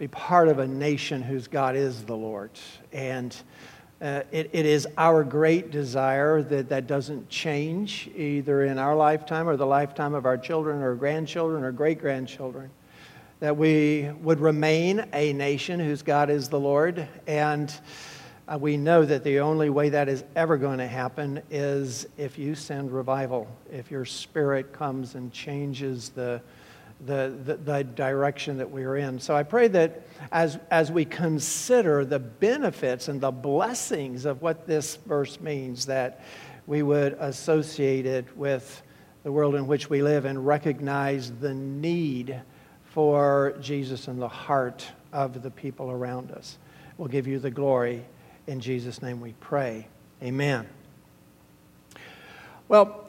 be part of a nation whose God is the Lord. And uh, it, it is our great desire that that doesn't change either in our lifetime or the lifetime of our children or grandchildren or great grandchildren. That we would remain a nation whose God is the Lord. And uh, we know that the only way that is ever going to happen is if you send revival, if your spirit comes and changes the the, the, the, direction that we are in. So I pray that as, as we consider the benefits and the blessings of what this verse means, that we would associate it with the world in which we live and recognize the need for Jesus in the heart of the people around us. We'll give you the glory. In Jesus' name we pray. Amen. Well,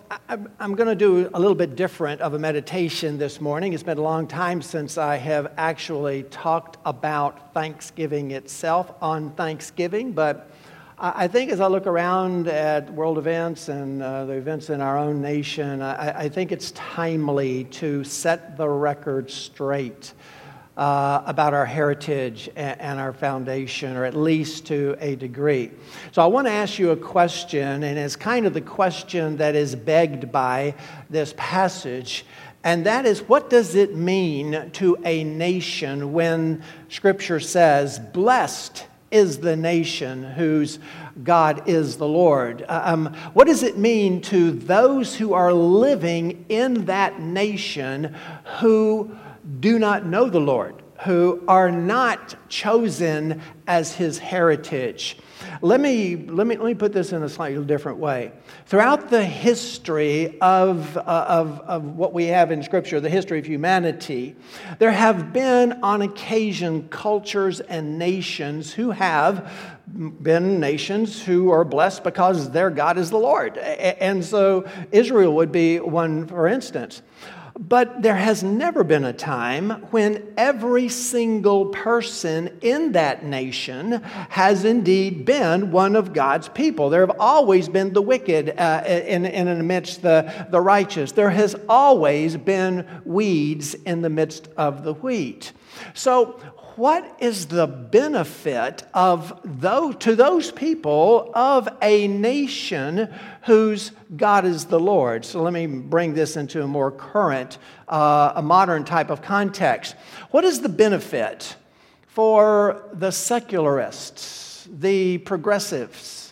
I'm going to do a little bit different of a meditation this morning. It's been a long time since I have actually talked about Thanksgiving itself on Thanksgiving, but I think as I look around at world events and uh, the events in our own nation, I, I think it's timely to set the record straight uh, about our heritage and, and, our foundation, or at least to a degree. So I want to ask you a question, and it's kind of the question that is begged by this passage. And that is, what does it mean to a nation when Scripture says, Blessed is the nation whose God is the Lord? Um, what does it mean to those who are living in that nation who do not know the Lord, who are not chosen as his heritage. Let me, let me, let me put this in a slightly different way. Throughout the history of, uh, of, of what we have in Scripture, the history of humanity, there have been on occasion cultures and nations who have been nations who are blessed because their God is the Lord. And so Israel would be one, for instance. But there has never been a time when every single person in that nation has indeed been one of God's people. There have always been the wicked uh, in, in amidst the, the righteous. There has always been weeds in the midst of the wheat. So, what is the benefit of those, to those people of a nation whose God is the Lord? So let me bring this into a more current, uh, a modern type of context. What is the benefit for the secularists, the progressives?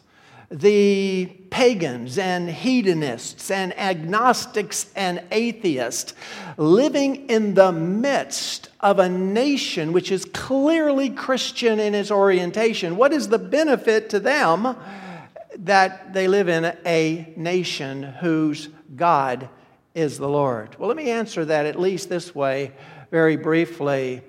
The pagans and hedonists and agnostics and atheists living in the midst of a nation which is clearly Christian in its orientation. What is the benefit to them that they live in a nation whose God is the Lord? Well, let me answer that at least this way very briefly.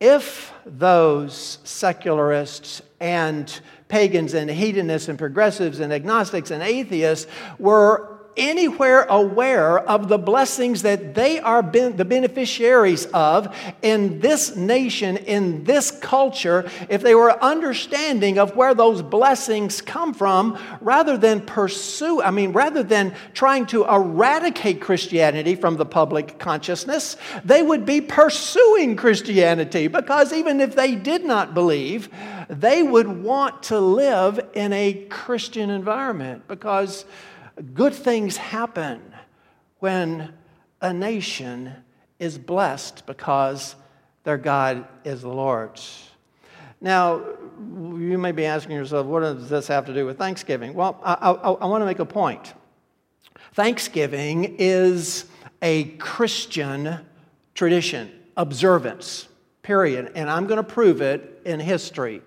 If those secularists and pagans and hedonists and progressives and agnostics and atheists were anywhere aware of the blessings that they are ben- the beneficiaries of in this nation, in this culture, if they were understanding of where those blessings come from, rather than pursue, I mean, rather than trying to eradicate Christianity from the public consciousness, they would be pursuing Christianity because even if they did not believe, they would want to live in a Christian environment because good things happen when a nation is blessed because their God is the Lord's. Now, you may be asking yourself, what does this have to do with Thanksgiving? Well, I, I, I want to make a point. Thanksgiving is a Christian tradition, observance, period. And I'm going to prove it in history.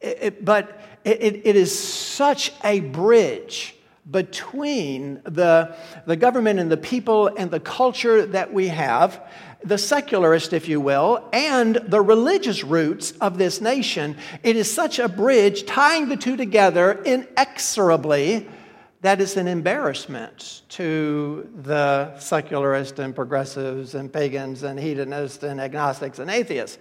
It, it, but it, it is such a bridge between the, the government and the people and the culture that we have, the secularist, if you will, and the religious roots of this nation. It is such a bridge tying the two together inexorably that is an embarrassment to the secularists and progressives and pagans and hedonists and agnostics and atheists.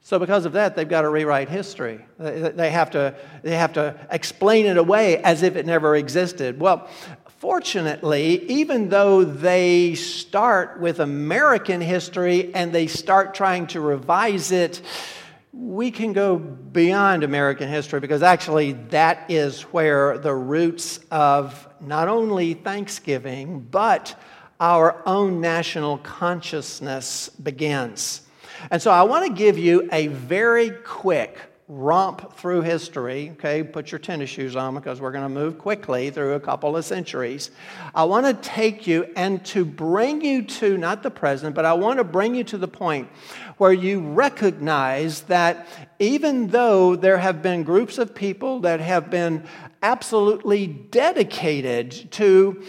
So, because of that, they've got to rewrite history. They have to, they have to explain it away as if it never existed. Well, fortunately, even though they start with American history and they start trying to revise it, we can go beyond American history because actually that is where the roots of not only Thanksgiving, but our own national consciousness begins. And so I want to give you a very quick romp through history. Okay, put your tennis shoes on because we're going to move quickly through a couple of centuries. I want to take you and to bring you to not the present, but I want to bring you to the point where you recognize that even though there have been groups of people that have been absolutely dedicated to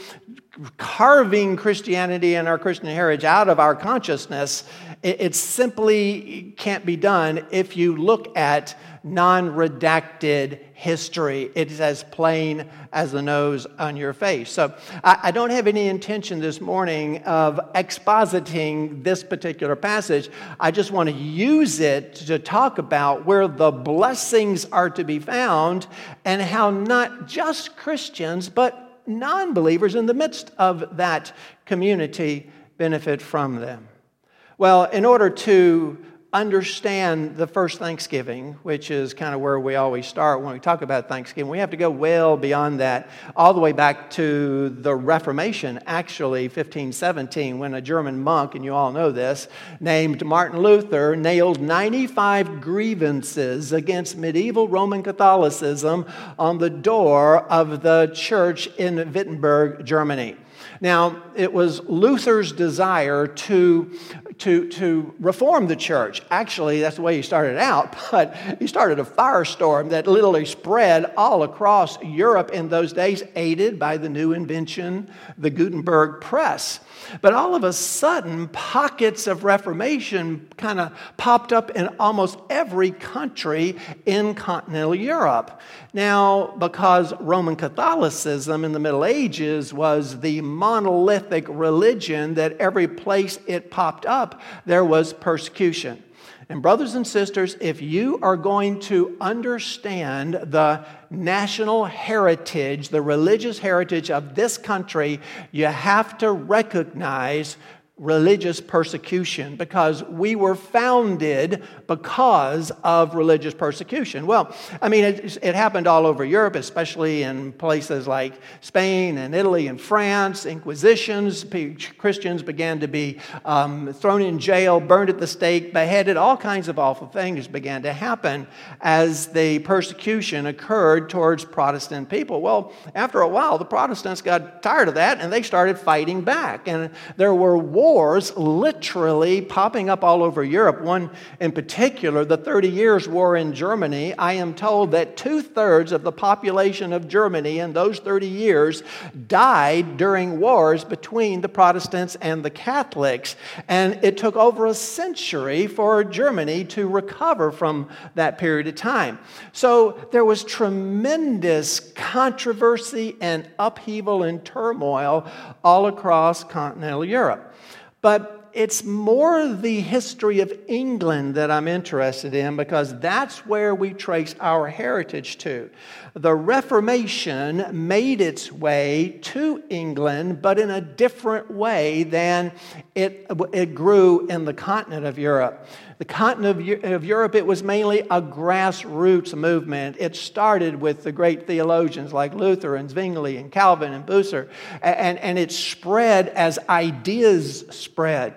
carving Christianity and our Christian heritage out of our consciousness, it, simply can't be done if you look at non redacted history. It is as plain as the nose on your face. So I, I, don't have any intention this morning of expositing this particular passage. I just want to use it to talk about where the blessings are to be found and how not just Christians, but non believers in the midst of that community benefit from them. Well, in order to understand the first Thanksgiving, which is kind of where we always start when we talk about Thanksgiving, we have to go well beyond that, all the way back to the Reformation, actually, 1517, when a German monk, and you all know this, named Martin Luther, nailed 95 grievances against medieval Roman Catholicism on the door of the church in Wittenberg, Germany. Now, it was Luther's desire to, to, to reform the church. Actually, that's the way he started out, but he started a firestorm that literally spread all across Europe in those days, aided by the new invention, the Gutenberg press. But all of a sudden, pockets of Reformation kind of popped up in almost every country in continental Europe. Now, because Roman Catholicism in the Middle Ages was the monolithic religion that every place it popped up, there was persecution. And, brothers and sisters, if you are going to understand the national heritage, the religious heritage of this country, you have to recognize religious persecution because we were founded because of religious persecution. Well, I mean, it, it, happened all over Europe, especially in places like Spain and Italy and France. Inquisitions, Christians began to be um, thrown in jail, burned at the stake, beheaded. All kinds of awful things began to happen as the persecution occurred towards Protestant people. Well, after a while, the Protestants got tired of that and they started fighting back. And there were wars wars literally popping up all over Europe. One in particular, the 30 Years' War in Germany. I am told that two thirds of the population of Germany in those 30 years died during wars between the Protestants and the Catholics. And it took over a century for Germany to recover from that period of time. So there was tremendous controversy and upheaval and turmoil all across continental Europe. But it's more the history of England that I'm interested in because that's where we trace our heritage to. The Reformation made its way to England, but in a different way than it, it grew in the continent of Europe. The continent of, Europe, it was mainly a grassroots movement. It started with the great theologians like Luther and Zwingli and Calvin and Bucer, and, and it spread as ideas spread.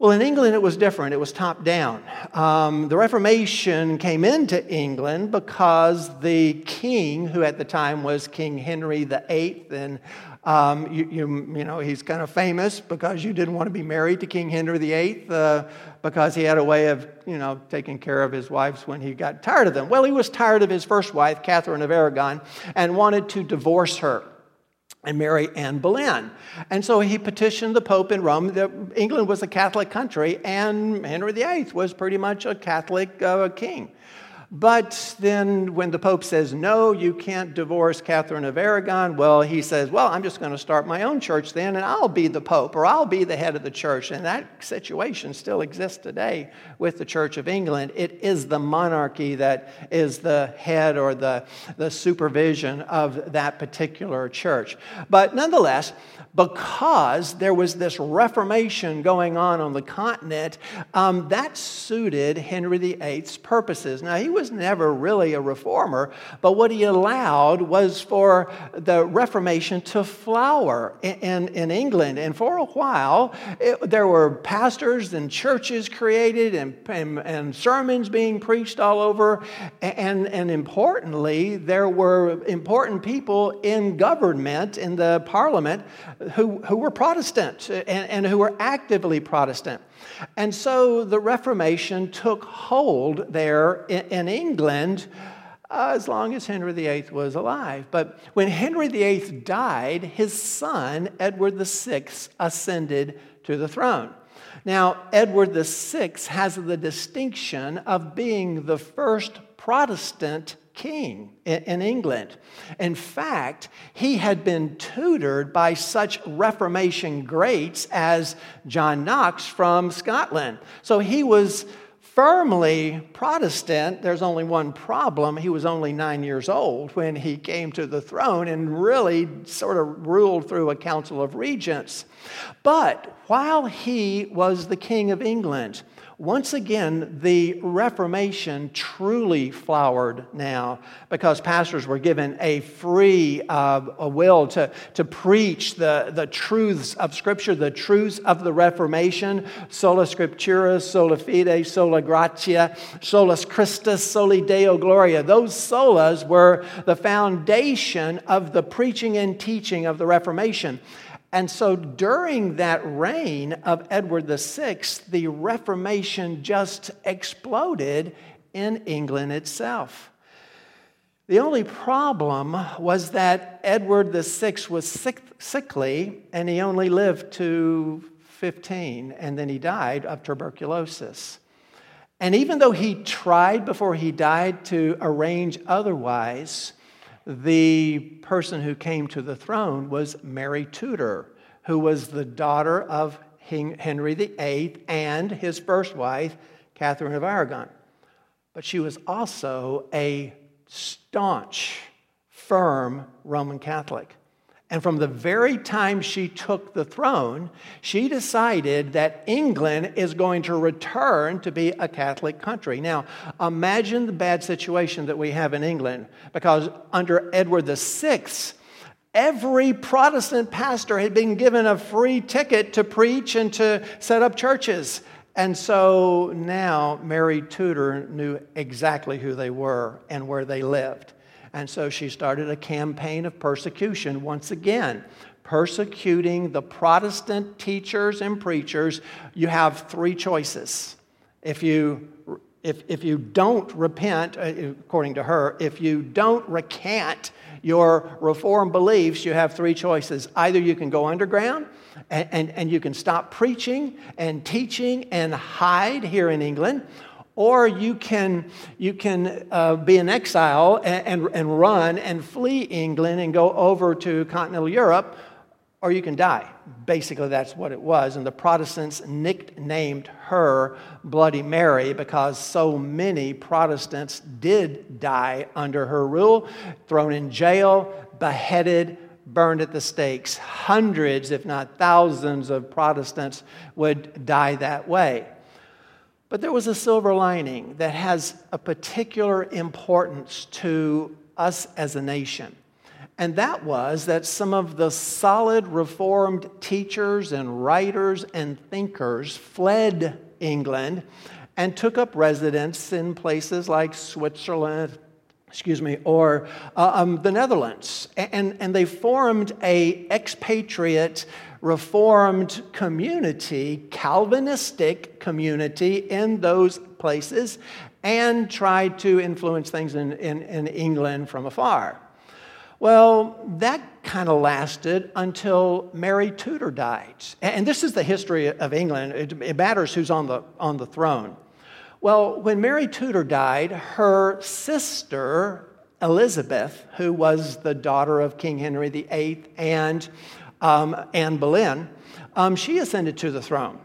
Well, in England, it was different. It was top down. Um, the Reformation came into England because the king, who at the time was King Henry VIII, and um, you, you, you, know, he's kind of famous because you didn't want to be married to King Henry VIII uh, because he had a way of, you know, taking care of his wives when he got tired of them. Well, he was tired of his first wife, Catherine of Aragon, and wanted to divorce her and marry Anne Boleyn. And so he petitioned the Pope in Rome. that England was a Catholic country, and Henry VIII was pretty much a Catholic uh, king. But then when the Pope says, no, you can't divorce Catherine of Aragon, well, he says, well, I'm just going to start my own church then, and I'll be the Pope, or I'll be the head of the church. And that situation still exists today with the Church of England. It is the monarchy that is the head or the, the supervision of that particular church. But nonetheless, because there was this Reformation going on on the continent, um, that suited Henry VIII's purposes. Now, he was never really a reformer, but what he allowed was for the Reformation to flower in, in, in England. And for a while, it, there were pastors and churches created and, and, and sermons being preached all over. And, and importantly, there were important people in government, in the parliament, who, who were Protestant and, and who were actively Protestant. And so the Reformation took hold there in, England uh, as long as Henry VIII was alive. But when Henry VIII died, his son, Edward VI, ascended to the throne. Now, Edward VI has the distinction of being the first Protestant king in England. In fact, he had been tutored by such Reformation greats as John Knox from Scotland. So he was firmly Protestant. There's only one problem. He was only nine years old when he came to the throne and really sort of ruled through a council of regents. But while he was the king of England, once again, the Reformation truly flowered now because pastors were given a free uh, a will to, to preach the, the truths of Scripture, the truths of the Reformation sola scriptura, sola fide, sola gratia, solus Christus, soli Deo gloria. Those solas were the foundation of the preaching and teaching of the Reformation. And so during that reign of Edward VI, the Reformation just exploded in England itself. The only problem was that Edward VI was sick, sickly and he only lived to 15 and then he died of tuberculosis. And even though he tried before he died to arrange otherwise, the person who came to the throne was Mary Tudor, who was the daughter of Henry VIII and his first wife, Catherine of Aragon. But she was also a staunch, firm Roman Catholic. And from the very time she took the throne, she decided that England is going to return to be a Catholic country. Now, imagine the bad situation that we have in England, because under Edward VI, every Protestant pastor had been given a free ticket to preach and to set up churches. And so now Mary Tudor knew exactly who they were and where they lived. And so she started a campaign of persecution once again, persecuting the Protestant teachers and preachers. You have three choices. If you if, if you don't repent, uh, according to her, if you don't recant your reformed beliefs, you have three choices. Either you can go underground and, and, and you can stop preaching and teaching and hide here in England, or you can, you can uh, be in exile and, and, and run and flee England and go over to continental Europe, or you can die. Basically, that's what it was. And the Protestants nicknamed her Bloody Mary because so many Protestants did die under her rule, thrown in jail, beheaded, burned at the stakes. Hundreds, if not thousands, of Protestants would die that way. But there was a silver lining that has a particular importance to us as a nation. And that was that some of the solid Reformed teachers and writers and thinkers fled England and took up residence in places like Switzerland, excuse me, or uh, um, the Netherlands. And, and they formed a expatriate Reformed community, Calvinistic community in those places, and tried to influence things in, in, in England from afar. Well, that kind of lasted until Mary Tudor died. And this is the history of England. It, it matters who's on the, on the throne. Well, when Mary Tudor died, her sister, Elizabeth, who was the daughter of King Henry VIII and um, Anne Boleyn, um, she ascended to the throne.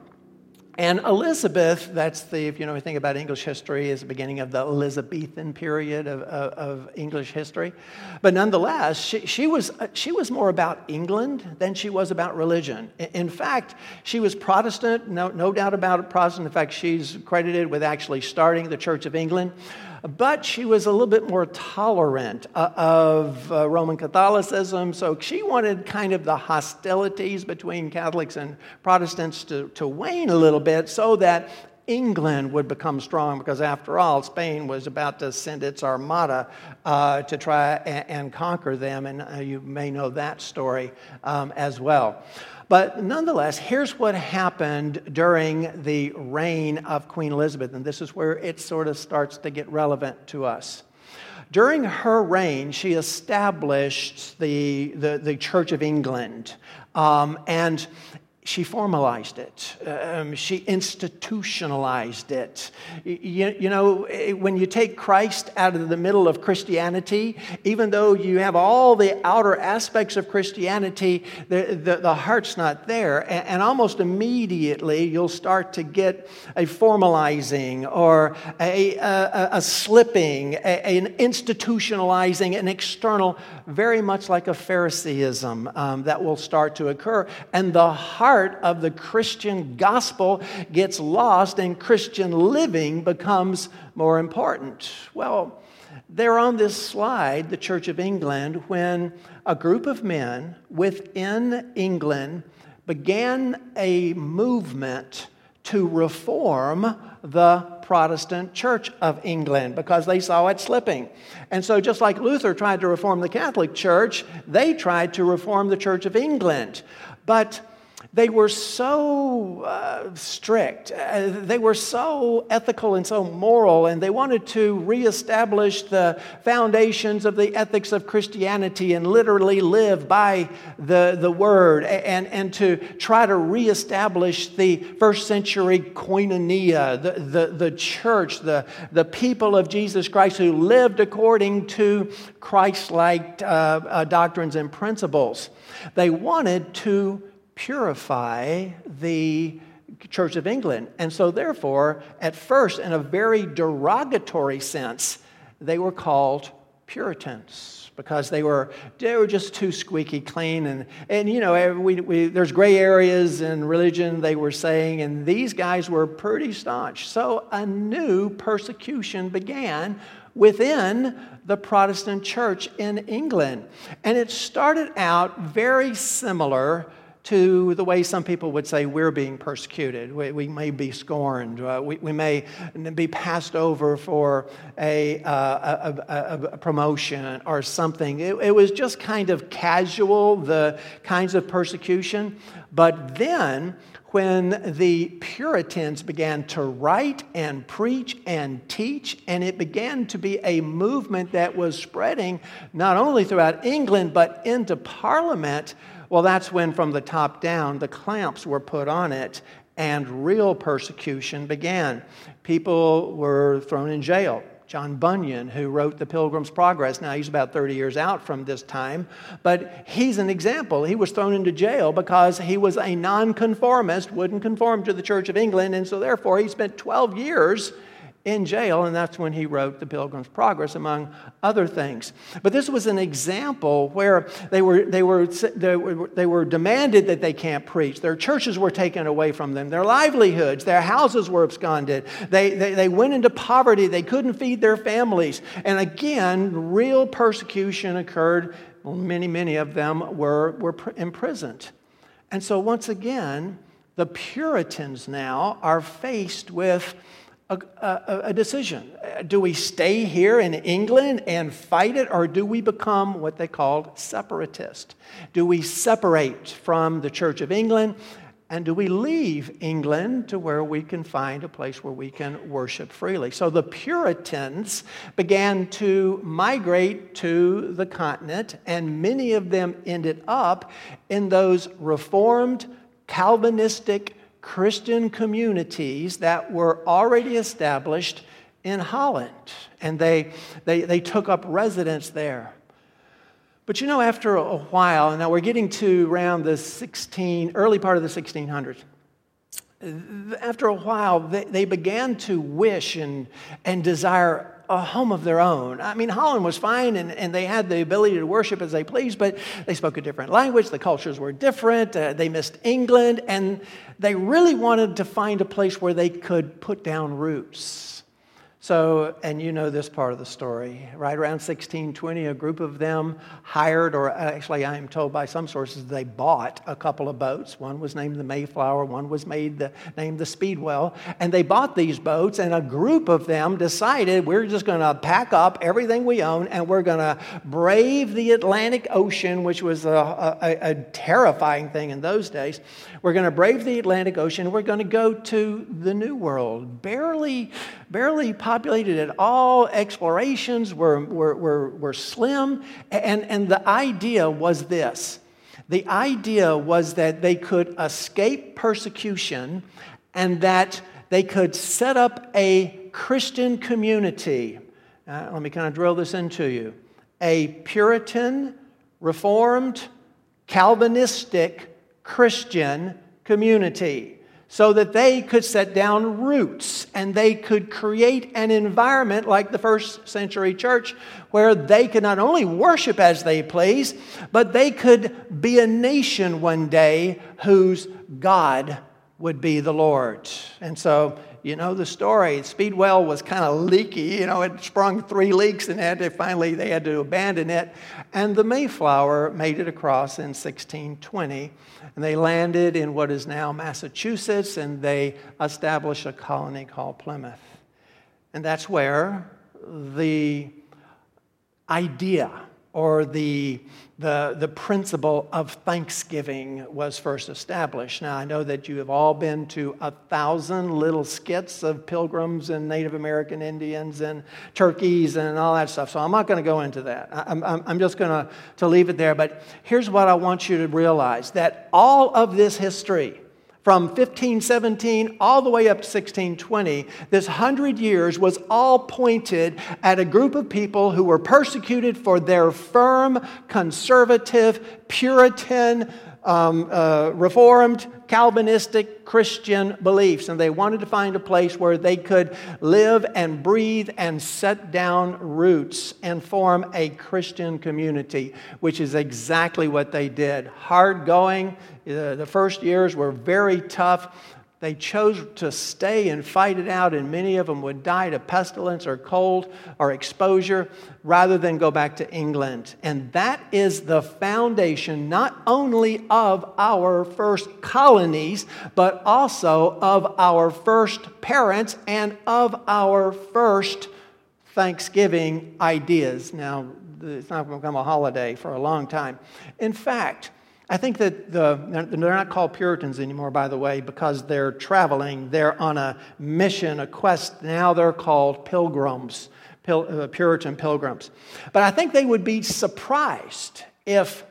And Elizabeth, that's the, if you know anything about English history, is the beginning of the Elizabethan period of, of, of English history. But nonetheless, she, she, was, she was more about England than she was about religion. In fact, she was Protestant, no, no doubt about it, Protestant. In fact, she's credited with actually starting the Church of England but she was a little bit more tolerant uh, of uh, Roman Catholicism. So she wanted kind of the hostilities between Catholics and Protestants to, to wane a little bit so that England would become strong because, after all, Spain was about to send its armada uh, to try and, and, conquer them, and uh, you may know that story um, as well. But nonetheless, here's what happened during the reign of Queen Elizabeth, and this is where it sort of starts to get relevant to us. During her reign, she established the, the, the Church of England. Um, and she formalized it. Um, she institutionalized it. You, you, know, eh, when you take Christ out of the middle of Christianity, even though you have all the outer aspects of Christianity, the, the, the heart's not there. And, and, almost immediately, you'll start to get a formalizing or a, a, a slipping, a, an institutionalizing, an external, very much like a Phariseeism um, that will start to occur. And the heart heart of the Christian gospel gets lost and Christian living becomes more important. Well, there on this slide, the Church of England, when a group of men within England began a movement to reform the Protestant Church of England because they saw it slipping. And so, just like Luther tried to reform the Catholic Church, they tried to reform the Church of England. But they were so uh, strict, uh, they were so ethical and so moral, and they wanted to reestablish the foundations of the ethics of Christianity and literally live by the, the word and, and to try to reestablish the first century koinonia, the, the, the church, the, the people of Jesus Christ who lived according to Christ like uh, uh, doctrines and principles. They wanted to purify the Church of England. And so, therefore, at first, in a very derogatory sense, they were called Puritans because they were, they were just too squeaky clean. And, and you know, eh, we, we, there's gray areas in religion, they were saying, and these guys were pretty staunch. So a new persecution began within the Protestant church in England. And it started out very similar to the way some people would say we're being persecuted. We, we may be scorned. Uh, we, we, may be passed over for a, uh, a, a, a promotion or something. It, it, was just kind of casual, the kinds of persecution. But then, when the Puritans began to write and preach and teach, and it began to be a movement that was spreading not only throughout England but into Parliament well, that's when, from the top down, the clamps were put on it and real persecution began. People were thrown in jail. John Bunyan, who wrote The Pilgrim's Progress. Now, he's about 30 years out from this time, but he's an example. He was thrown into jail because he was a nonconformist, wouldn't conform to the Church of England, and so therefore he spent 12 years in jail, and that's when he wrote The Pilgrim's Progress, among other things. But this was an example where they were, they were, they were, they were demanded that they can't preach. Their churches were taken away from them, their livelihoods, their houses were absconded. They, they, they went into poverty, they couldn't feed their families. And again, real persecution occurred. Many, many of them were, were imprisoned. And so, once again, the Puritans now are faced with a, a, a, decision. Do we stay here in England and fight it, or do we become what they called separatist? Do we separate from the Church of England, and do we leave England to where we can find a place where we can worship freely? So the Puritans began to migrate to the continent, and many of them ended up in those Reformed, Calvinistic, Christian communities that were already established in Holland, and they, they, they took up residence there. But you know, after a while, and now we're getting to around the 16, early part of the 1600s, after a while, they, they began to wish and, and desire a home of their own. I mean, Holland was fine and, and they had the ability to worship as they pleased, but they spoke a different language. The cultures were different. Uh, they missed England, and they really wanted to find a place where they could put down roots. So, and you know this part of the story. Right around 1620, a group of them hired, or actually, I am told by some sources, they bought a couple of boats. One was named the Mayflower, one was made the, named the Speedwell. And they bought these boats, and a group of them decided we're just going to pack up everything we own and we're going to brave the Atlantic Ocean, which was a, a, a terrifying thing in those days. We're going to brave the Atlantic Ocean. We're going to go to the New World. Barely, barely populated at all. Explorations were, were, were, were slim. And, and the idea was this the idea was that they could escape persecution and that they could set up a Christian community. Uh, let me kind of drill this into you a Puritan, Reformed, Calvinistic Christian community so that they could set down roots and they could create an environment like the first century church where they could not only worship as they please, but they could be a nation one day whose God would be the Lord. And so, you know the story. Speedwell was kind of leaky. You know, it sprung three leaks and had to finally they had to abandon it. And the Mayflower made it across in 1620 and they landed in what is now Massachusetts and they established a colony called Plymouth. And that's where the idea or the, the, the principle of thanksgiving was first established. Now, I know that you have all been to a thousand little skits of pilgrims and Native American Indians and turkeys and all that stuff, so I'm not going to go into that. I'm, I'm, I'm just going to, to leave it there. But here's what I want you to realize that all of this history, from 1517 all the way up to 1620, this hundred years was all pointed at a group of people who were persecuted for their firm, conservative, Puritan, um, uh, Reformed, Calvinistic Christian beliefs. And they wanted to find a place where they could live and breathe and set down roots and form a Christian community, which is exactly what they did. Hard going. Uh, the first years were very tough. They chose to stay and fight it out, and many of them would die to pestilence or cold or exposure rather than go back to England. And that is the foundation not only of our first colonies, but also of our first parents and of our first Thanksgiving ideas. Now, it's not going to become a holiday for a long time. In fact, I think that the, they're not called Puritans anymore, by the way, because they're traveling. They're on a mission, a quest. Now they're called pilgrims, Pil, uh, Puritan pilgrims. But I think they would be surprised if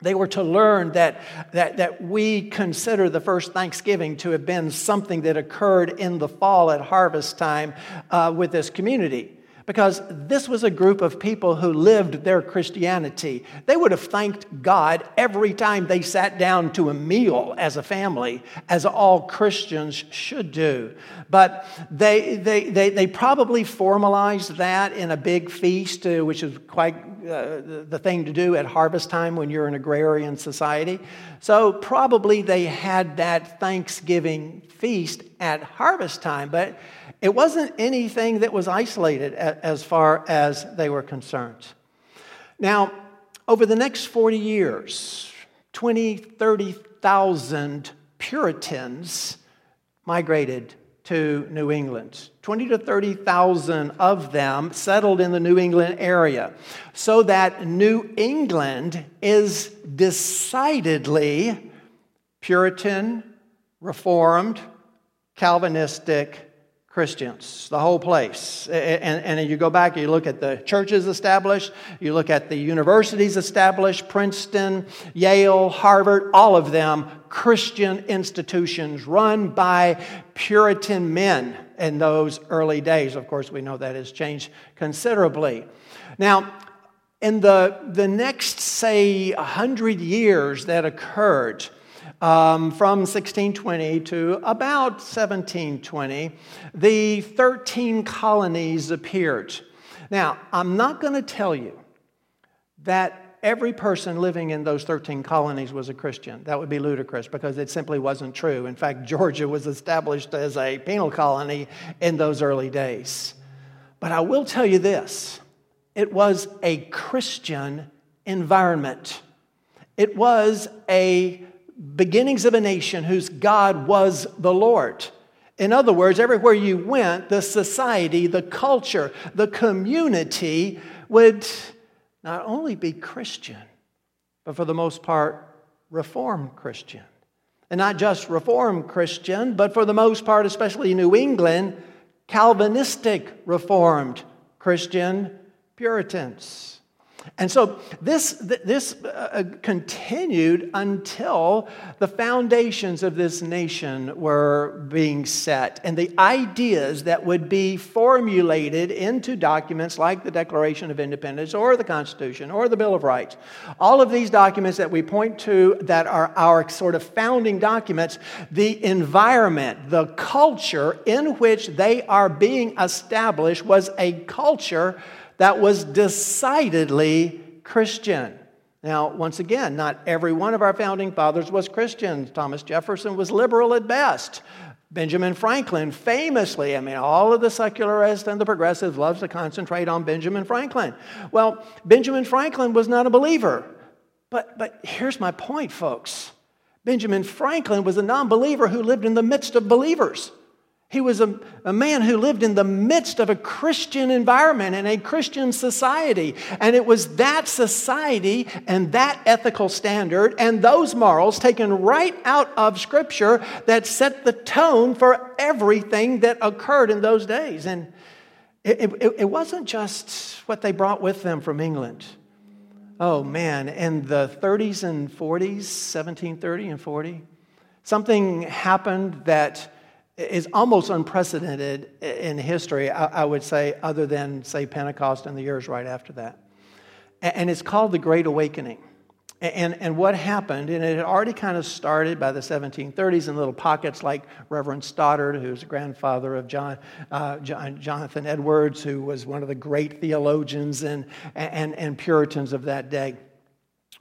they were to learn that, that, that we consider the first Thanksgiving to have been something that occurred in the fall at harvest time uh, with this community because this was a group of people who lived their Christianity. They would have thanked God every time they sat down to a meal as a family, as all Christians should do. But they, they, they, they probably formalized that in a big feast, uh, which is quite uh, the thing to do at harvest time when you're an agrarian society. So probably they had that Thanksgiving feast at harvest time. But it wasn't anything that was isolated as far as they were concerned. Now, over the next 40 years, 20, 30,000 Puritans migrated to New England. 20 to 30,000 of them settled in the New England area. So that New England is decidedly Puritan, Reformed, Calvinistic, Christians, the whole place. And, and, you go back and you look at the churches established, you look at the universities established Princeton, Yale, Harvard, all of them Christian institutions run by Puritan men in those early days. Of course, we know that has changed considerably. Now, in the, the next, say, 100 years that occurred, um, from 1620 to about 1720, the 13 colonies appeared. Now, I'm not going to tell you that every person living in those 13 colonies was a Christian. That would be ludicrous because it simply wasn't true. In fact, Georgia was established as a penal colony in those early days. But I will tell you this it was a Christian environment. It was a beginnings of a nation whose God was the Lord. In other words, everywhere you went, the society, the culture, the community would not only be Christian, but for the most part, Reformed Christian. And not just Reformed Christian, but for the most part, especially New England, Calvinistic Reformed Christian Puritans. And so this, this uh, continued until the foundations of this nation were being set. And the ideas that would be formulated into documents like the Declaration of Independence or the Constitution or the Bill of Rights, all of these documents that we point to that are our sort of founding documents, the environment, the culture in which they are being established was a culture that was decidedly Christian. Now, once again, not every one of our founding fathers was Christian. Thomas Jefferson was liberal at best. Benjamin Franklin, famously, I mean, all of the secularists and the progressives loves to concentrate on Benjamin Franklin. Well, Benjamin Franklin was not a believer. But, but here's my point, folks. Benjamin Franklin was a non believer who lived in the midst of believers. He was a, a man who lived in the midst of a Christian environment and a Christian society. And it was that society and that ethical standard and those morals taken right out of Scripture that set the tone for everything that occurred in those days. And it, it, it wasn't just what they brought with them from England. Oh man, in the 30s and 40s, 1730 and 40, something happened that is almost unprecedented in history, I, would say, other than, say, Pentecost and the years right after that. And it's called the Great Awakening. And, and what happened, and it had already kind of started by the 1730s in little pockets like Reverend Stoddard, who's the grandfather of John, uh, John, Jonathan Edwards, who was one of the great theologians and, and, and Puritans of that day.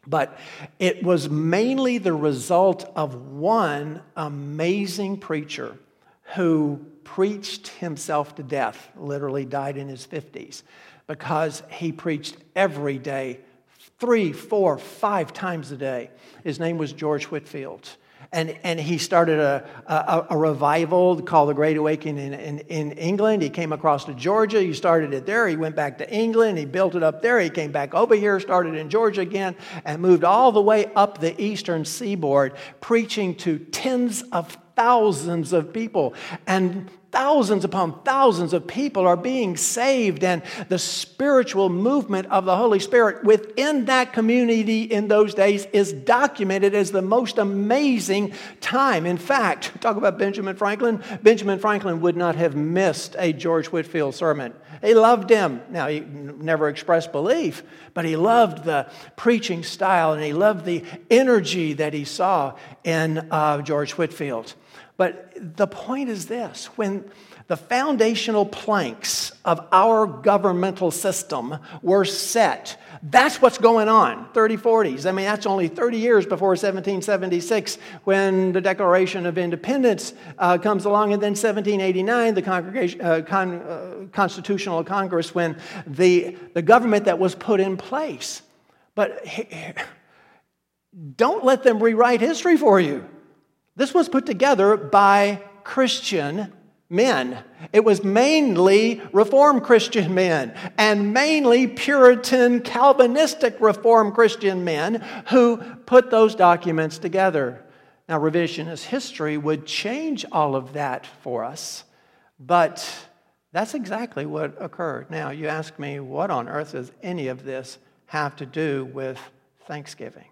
But it was mainly the result of one amazing preacher who preached himself to death, literally died in his 50s, because he preached every day, three, four, five times a day. His name was George Whitefield. And, and he started a, a, a revival called the Great Awakening in, in, in, England. He came across to Georgia. He started it there. He went back to England. He built it up there. He came back over here, started in Georgia again, and moved all the way up the eastern seaboard, preaching to tens of thousands of people. And thousands upon thousands of people are being saved, and the spiritual movement of the Holy Spirit within that community in those days is documented as the most amazing time. In fact, talk about Benjamin Franklin. Benjamin Franklin would not have missed a George Whitefield sermon. He loved him. Now, he never expressed belief, but he loved the preaching style and he loved the energy that he saw in uh, George Whitefield. But the point is this when the foundational planks of our governmental system were set, that's what's going on. 30 40s i mean that's only 30 years before 1776 when the declaration of independence uh, comes along and then 1789 the congregation, uh, con, uh, constitutional congress when the, the government that was put in place. But don't let them rewrite history for you. This was put together by Christian men. It was mainly Reformed Christian men and mainly Puritan Calvinistic Reformed Christian men who put those documents together. Now, revisionist history would change all of that for us. But that's exactly what occurred. Now, you ask me, what on earth does any of this have to do with Thanksgiving?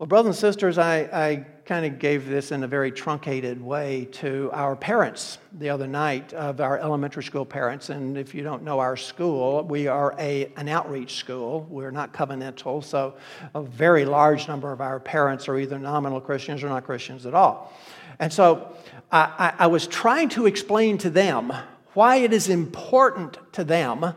Well, brothers and sisters, I, I kind of gave this in a very truncated way to our parents the other night of our elementary school parents. And if you don't know our school, we are a, an outreach school. We're not covenantal, so a very large number of our parents are either nominal Christians or not Christians at all. And so I, I, I was trying to explain to them why it is important to them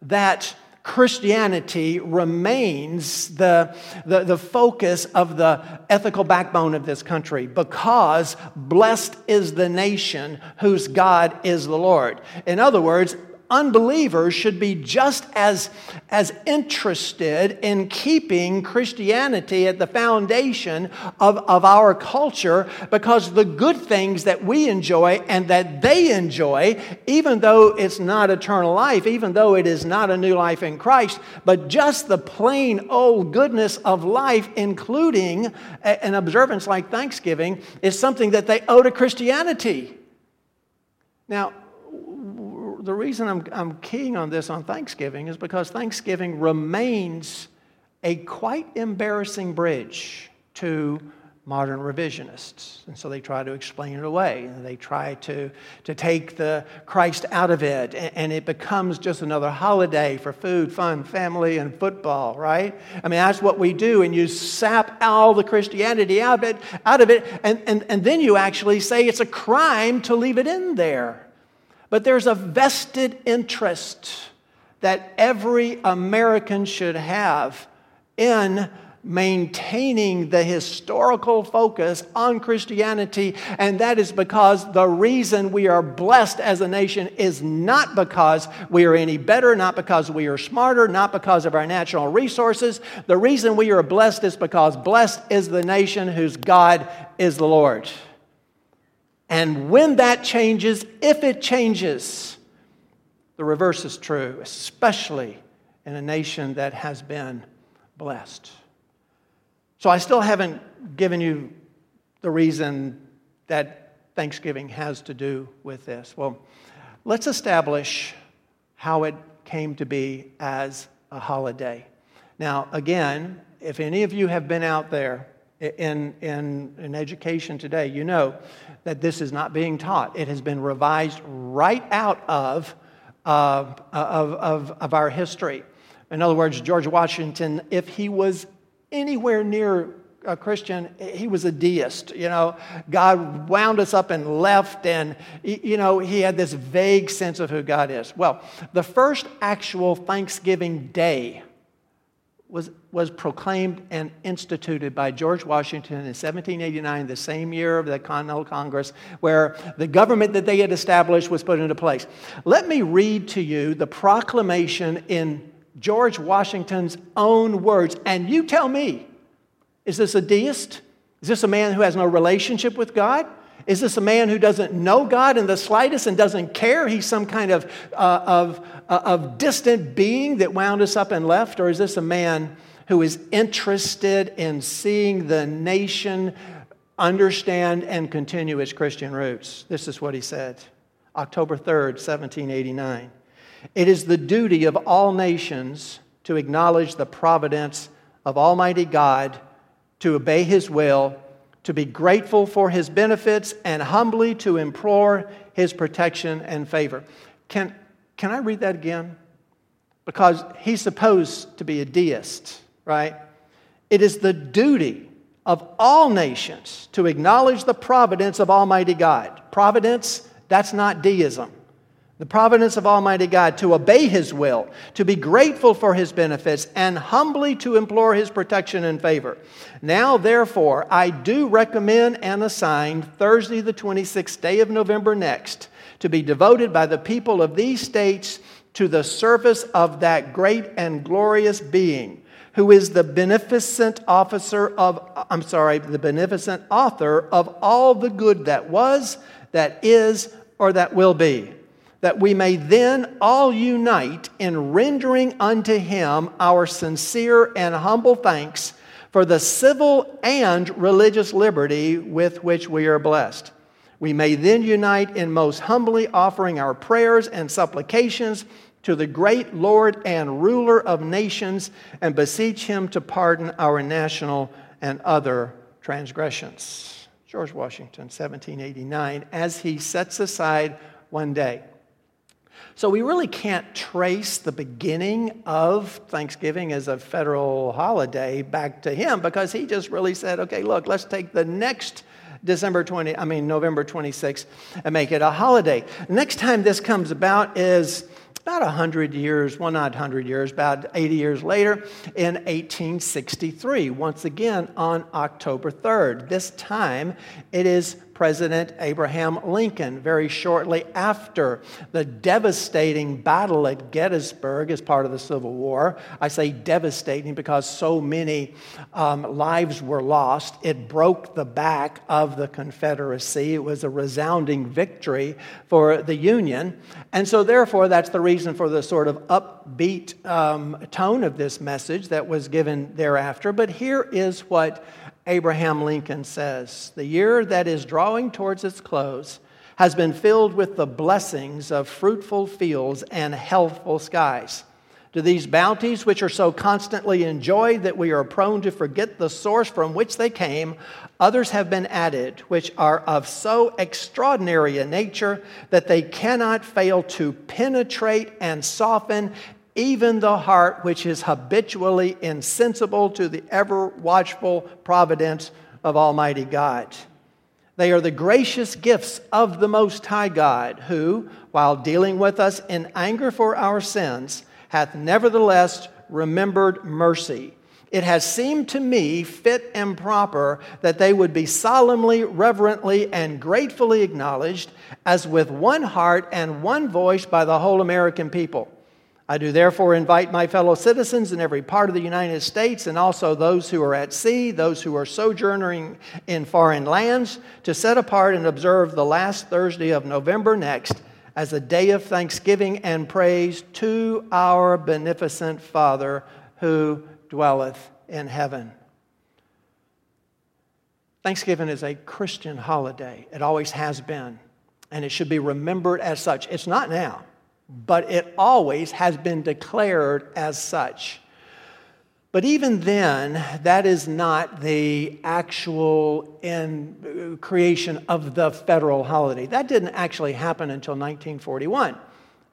that Christianity remains the, the, the, focus of the ethical backbone of this country because blessed is the nation whose God is the Lord. In other words, unbelievers should be just as, as interested in keeping Christianity at the foundation of, of our culture because the good things that we enjoy and that they enjoy, even though it's not eternal life, even though it is not a new life in Christ, but just the plain old goodness of life, including an observance like Thanksgiving, is something that they owe to Christianity. Now, the reason I'm, I'm keying on this on Thanksgiving is because Thanksgiving remains a quite embarrassing bridge to modern revisionists. And so they try to explain it away. And they try to, to take the Christ out of it. And, and, it becomes just another holiday for food, fun, family, and football, right? I mean, that's what we do. And you sap all the Christianity out of it, out of it and, and, and then you actually say it's a crime to leave it in there. But there's a vested interest that every American should have in maintaining the historical focus on Christianity, and that is because the reason we are blessed as a nation is not because we are any better, not because we are smarter, not because of our natural resources. The reason we are blessed is because blessed is the nation whose God is the Lord. And when that changes, if it changes, the reverse is true, especially in a nation that has been blessed. So I still haven't given you the reason that Thanksgiving has to do with this. Well, let's establish how it came to be as a holiday. Now, again, if any of you have been out there in, in, in education today, you know that this is not being taught. It has been revised right out of, uh, of, of, of our history. In other words, George Washington, if he was anywhere near a Christian, he was a deist. You know, God wound us up and left, and, you know, he had this vague sense of who God is. Well, the first actual Thanksgiving day was, was proclaimed and instituted by George Washington in 1789, the same year of the Continental Congress, where the government that they had established was put into place. Let me read to you the proclamation in George Washington's own words, and you tell me is this a deist? Is this a man who has no relationship with God? Is this a man who doesn't know God in the slightest and doesn't care? He's some kind of, uh, of, uh, of distant being that wound us up and left? Or is this a man who is interested in seeing the nation understand and continue its Christian roots? This is what he said October 3rd, 1789. It is the duty of all nations to acknowledge the providence of Almighty God, to obey His will, to be grateful for his benefits, and humbly to implore his protection and favor. Can, can I read that again? Because he's supposed to be a deist, right? It is the duty of all nations to acknowledge the providence of Almighty God. Providence, that's not deism the providence of Almighty God, to obey His will, to be grateful for His benefits, and humbly to implore His protection and favor. Now, therefore, I do recommend and assign Thursday, the 26th day of November next, to be devoted by the people of these states to the service of that great and glorious being who is the beneficent officer of, I'm sorry, the beneficent author of all the good that was, that is, or that will be that we may then all unite in rendering unto him our sincere and humble thanks for the civil and religious liberty with which we are blessed. We may then unite in most humbly offering our prayers and supplications to the great Lord and ruler of nations and beseech him to pardon our national and other transgressions. George Washington, 1789, as he sets aside one day. So we really can't trace the beginning of Thanksgiving as a federal holiday back to him because he just really said, okay, look, let's take the next December 20, I mean, November 26th and make it a holiday. Next time this comes about is about 100 years, well, not 100 years, about 80 years later in 1863, once again on October 3rd. This time it is President Abraham Lincoln very shortly after the devastating battle at Gettysburg as part of the Civil War. I say devastating because so many um, lives were lost. It broke the back of the Confederacy. It was a resounding victory for the Union. And so, therefore, that's the reason for the sort of upbeat um, tone of this message that was given thereafter. But here is what Abraham Lincoln says The year that is drawing towards its close has been filled with the blessings of fruitful fields and healthful skies. To these bounties, which are so constantly enjoyed that we are prone to forget the source from which they came, others have been added, which are of so extraordinary a nature that they cannot fail to penetrate and soften even the heart which is habitually insensible to the ever watchful providence of Almighty God. They are the gracious gifts of the Most High God, who, while dealing with us in anger for our sins, hath nevertheless remembered mercy. It has seemed to me fit and proper that they would be solemnly, reverently, and gratefully acknowledged as with one heart and one voice by the whole American people. I do therefore invite my fellow citizens in every part of the United States and also those who are at sea, those who are sojourning in foreign lands, to set apart and observe the last Thursday of November next as a day of thanksgiving and praise to our beneficent Father who dwelleth in heaven. Thanksgiving is a Christian holiday. It always has been, and it should be remembered as such. It's not now but it always has been declared as such. But even then, that is not the actual in uh, creation of the federal holiday. That didn't actually happen until 1941,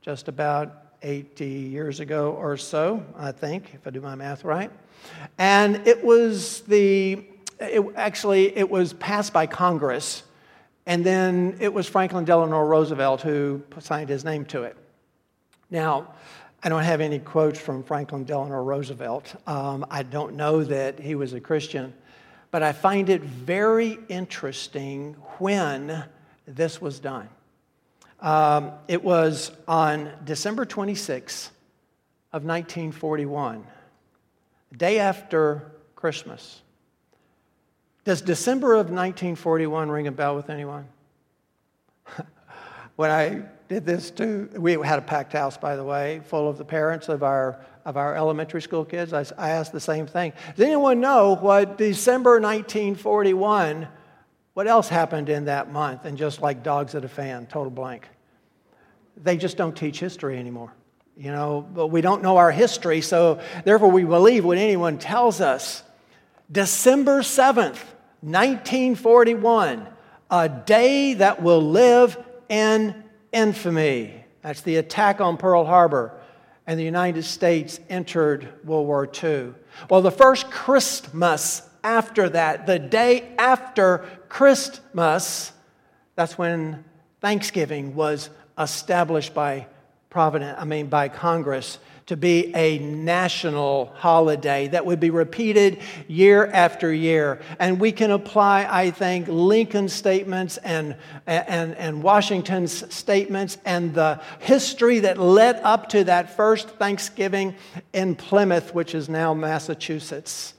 just about 80 years ago or so, I think, if I do my math right. And it was the, it, actually, it was passed by Congress, and then it was Franklin Delano Roosevelt who signed his name to it. Now, I don't have any quotes from Franklin Delano Roosevelt. Um, I don't know that he was a Christian, but I find it very interesting when this was done. Um, it was on December 26 of 1941, the day after Christmas. Does December of 1941 ring a bell with anyone? when I did this too. We had a packed house, by the way, full of the parents of our, of our elementary school kids. I, I asked the same thing. Does anyone know what December 1941, what else happened in that month? And just like dogs at a fan, total blank. They just don't teach history anymore. You know, but we don't know our history, so therefore we believe what anyone tells us. December 7th, 1941, a day that will live in infamy. That's the attack on Pearl Harbor. And the United States entered World War II. Well, the first Christmas after that, the day after Christmas, that's when Thanksgiving was established by Providence, I mean by Congress to be a national holiday that would be repeated year after year. And we can apply, I think, Lincoln's statements and, and, and Washington's statements and the history that led up to that first Thanksgiving in Plymouth, which is now Massachusetts.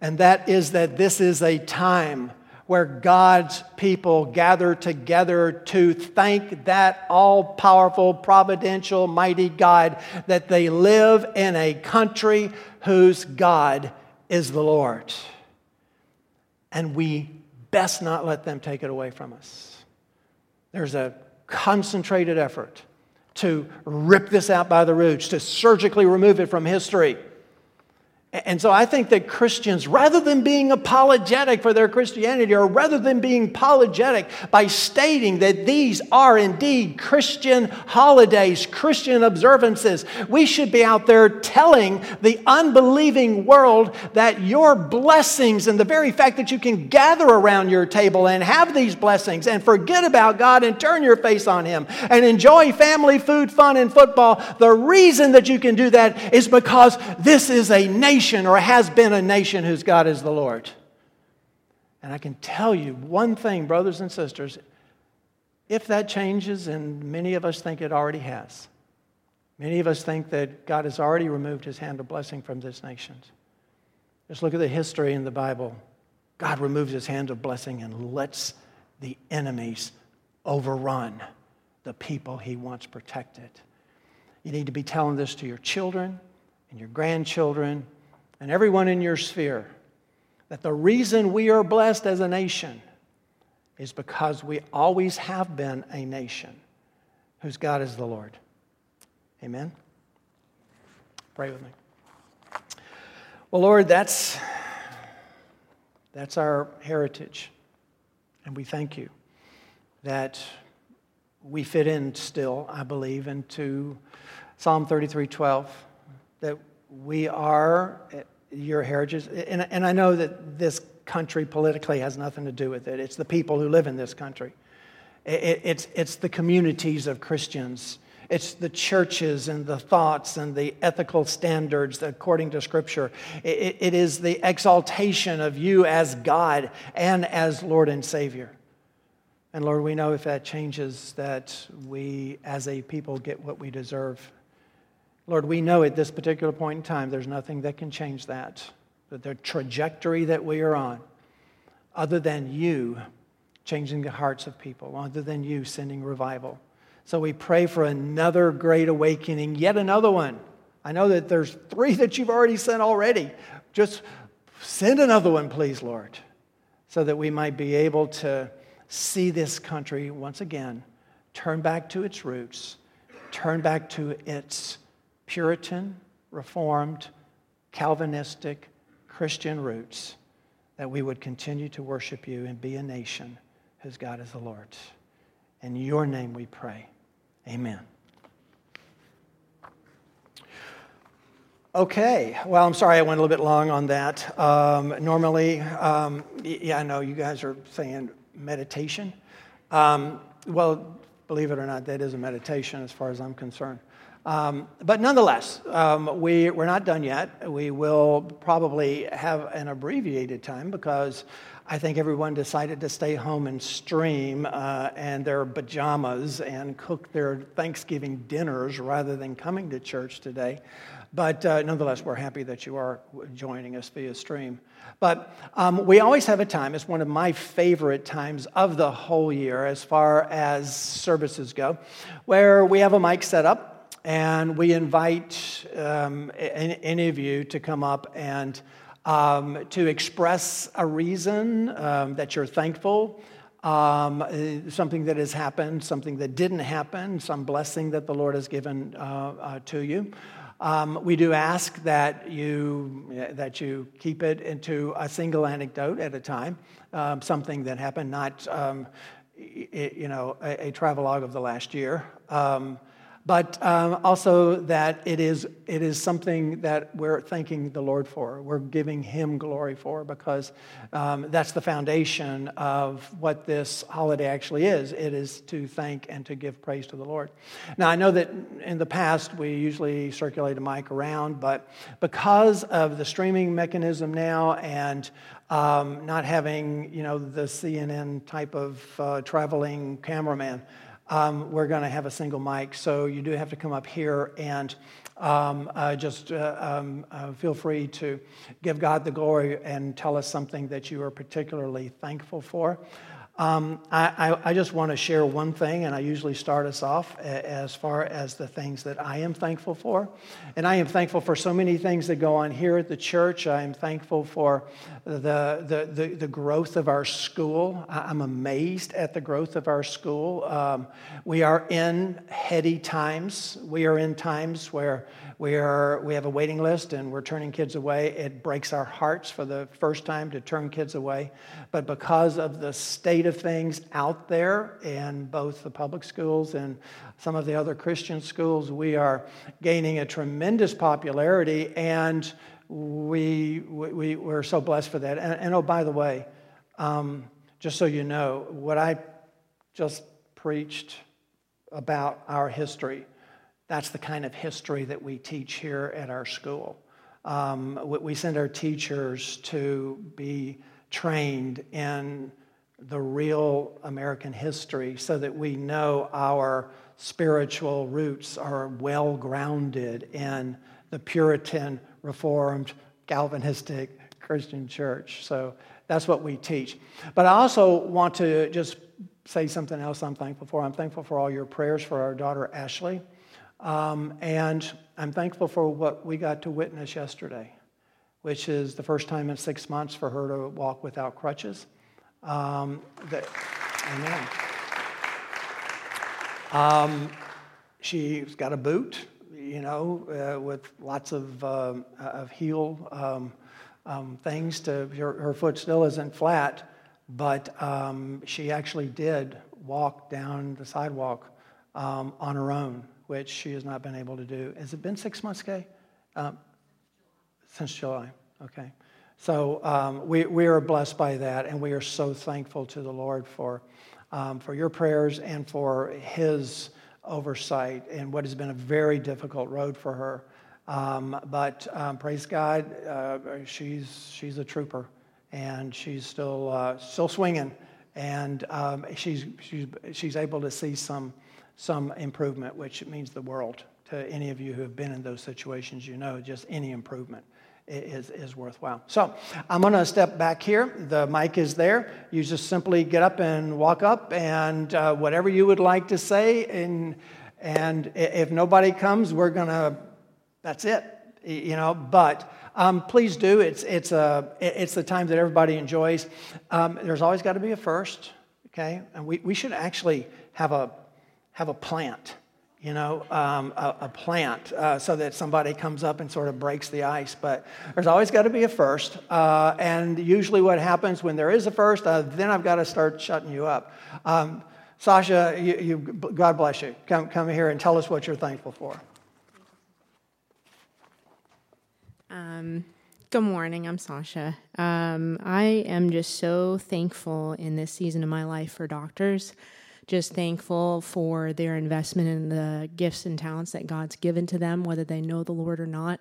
And that is that this is a time where God's people gather together to thank that all powerful, providential, mighty God that they live in a country whose God is the Lord. And we best not let them take it away from us. There's a concentrated effort to rip this out by the roots, to surgically remove it from history. And so I think that Christians, rather than being apologetic for their Christianity, or rather than being apologetic by stating that these are indeed Christian holidays, Christian observances, we should be out there telling the unbelieving world that your blessings and the very fact that you can gather around your table and have these blessings and forget about God and turn your face on Him and enjoy family, food, fun, and football, the reason that you can do that is because this is a nation nation or has been a nation whose God is the Lord. And I can tell you one thing, brothers and sisters, if that changes, and many of us think it already has, many of us think that God has already removed his hand of blessing from this nation. Just look at the history in the Bible. God removes his hand of blessing and lets the enemies overrun the people he wants protected. You need to be telling this to your children and your grandchildren and everyone in your sphere that the reason we are blessed as a nation is because we always have been a nation whose God is the Lord. Amen? Pray with me. Well, Lord, that's, that's our heritage. And we thank you that we fit in still, I believe, into Psalm 33 12, that we are your heritage. And, and I know that this country politically has nothing to do with it, it's the people who live in this country, it, it's, it's the communities of Christians. It's the churches and the thoughts and the ethical standards according to Scripture. It, it is the exaltation of you as God and as Lord and Savior. And Lord, we know if that changes, that we as a people get what we deserve. Lord, we know at this particular point in time there's nothing that can change that. That the trajectory that we are on, other than you changing the hearts of people, other than you sending revival. So we pray for another great awakening, yet another one. I know that there's three that you've already sent already. Just send another one, please, Lord, so that we might be able to see this country once again turn back to its roots, turn back to its Puritan, Reformed, Calvinistic, Christian roots, that we would continue to worship you and be a nation whose God is the Lord. In your name we pray. Amen. Okay, well, I'm sorry I went a little bit long on that. Um, normally, um, yeah, I know you guys are saying meditation. Um, well, believe it or not, that is a meditation as far as I'm concerned. Um, but nonetheless, um, we, we're not done yet. We will probably have an abbreviated time because I think everyone decided to stay home and stream uh, and their pajamas and cook their Thanksgiving dinners rather than coming to church today. But uh, nonetheless, we're happy that you are joining us via stream. But um, we always have a time, it's one of my favorite times of the whole year as far as services go, where we have a mic set up and we invite um, any of you to come up and um, to express a reason um, that you're thankful, um, something that has happened, something that didn't happen, some blessing that the Lord has given uh, uh, to you. Um, we do ask that you that you keep it into a single anecdote at a time, um, something that happened, not you know a, a travelogue of the last year. Um, but um, also that it is, it is something that we're thanking the Lord for. We're giving Him glory for because um, that's the foundation of what this holiday actually is. It is to thank and to give praise to the Lord. Now, I know that in the past we usually circulate a mic around, but because of the streaming mechanism now and um, not having, you know, the CNN type of uh, traveling cameraman, um, we're going to have a single mic, so you do have to come up here and um, uh, just uh, um, uh, feel free to give God the glory and tell us something that you are particularly thankful for. Um, I, I, I, just want to share one thing, and I usually start us off as far as the things that I am thankful for. And I am thankful for so many things that go on here at the church. I am thankful for the, the, the, the growth of our school. I'm amazed at the growth of our school. Um, we are in heady times. We are in times where we, are, we have a waiting list and we're turning kids away. It breaks our hearts for the first time to turn kids away. But because of the state of things out there in both the public schools and some of the other Christian schools, we are gaining a tremendous popularity and we, we, we're so blessed for that. And, and oh, by the way, um, just so you know, what I just preached about our history that's the kind of history that we teach here at our school. Um, we send our teachers to be trained in the real American history so that we know our spiritual roots are well grounded in the Puritan, Reformed, Calvinistic Christian church. So that's what we teach. But I also want to just say something else I'm thankful for. I'm thankful for all your prayers for our daughter Ashley. Um, and I'm thankful for what we got to witness yesterday, which is the first time in six months for her to walk without crutches. Um, that, amen. Um, she's got a boot, you know, uh, with lots of, um, of heel um, um, things. To her, her, foot still isn't flat, but um, she actually did walk down the sidewalk on her own which she has not been able to do. Has it been six months, Kay? Um, since July. Okay. So um, we, we are blessed by that, and we are so thankful to the Lord for, um, for your prayers and for His oversight in what has been a very difficult road for her. Um, but um, praise God, uh, she's, she's a trooper, and she's still, uh, still swinging, and um, she's, she's, she's able to see some some improvement, which means the world to any of you who have been in those situations. You know, just any improvement is, is worthwhile. So I'm going to step back here. The mic is there. You just simply get up and walk up, and uh, whatever you would like to say, and and if nobody comes, we're going to. That's it. You know, but. Um, please do. It's, it's, a, it's the time that everybody enjoys. Um, there's always got to be a first, okay? And we, we should actually have a have a plant, you know, um, a, a, plant uh, so that somebody comes up and sort of breaks the ice. But there's always got to be a first. Uh, and usually, what happens when there is a first, uh, then I've got to start shutting you up. Um, Sasha, you, you, God bless you. Come, come here and tell us what you're thankful for. Um, good morning. I'm Sasha. Um, I am just so thankful in this season of my life for doctors just thankful for their investment in the gifts and talents that God's given to them, whether they know the Lord or not,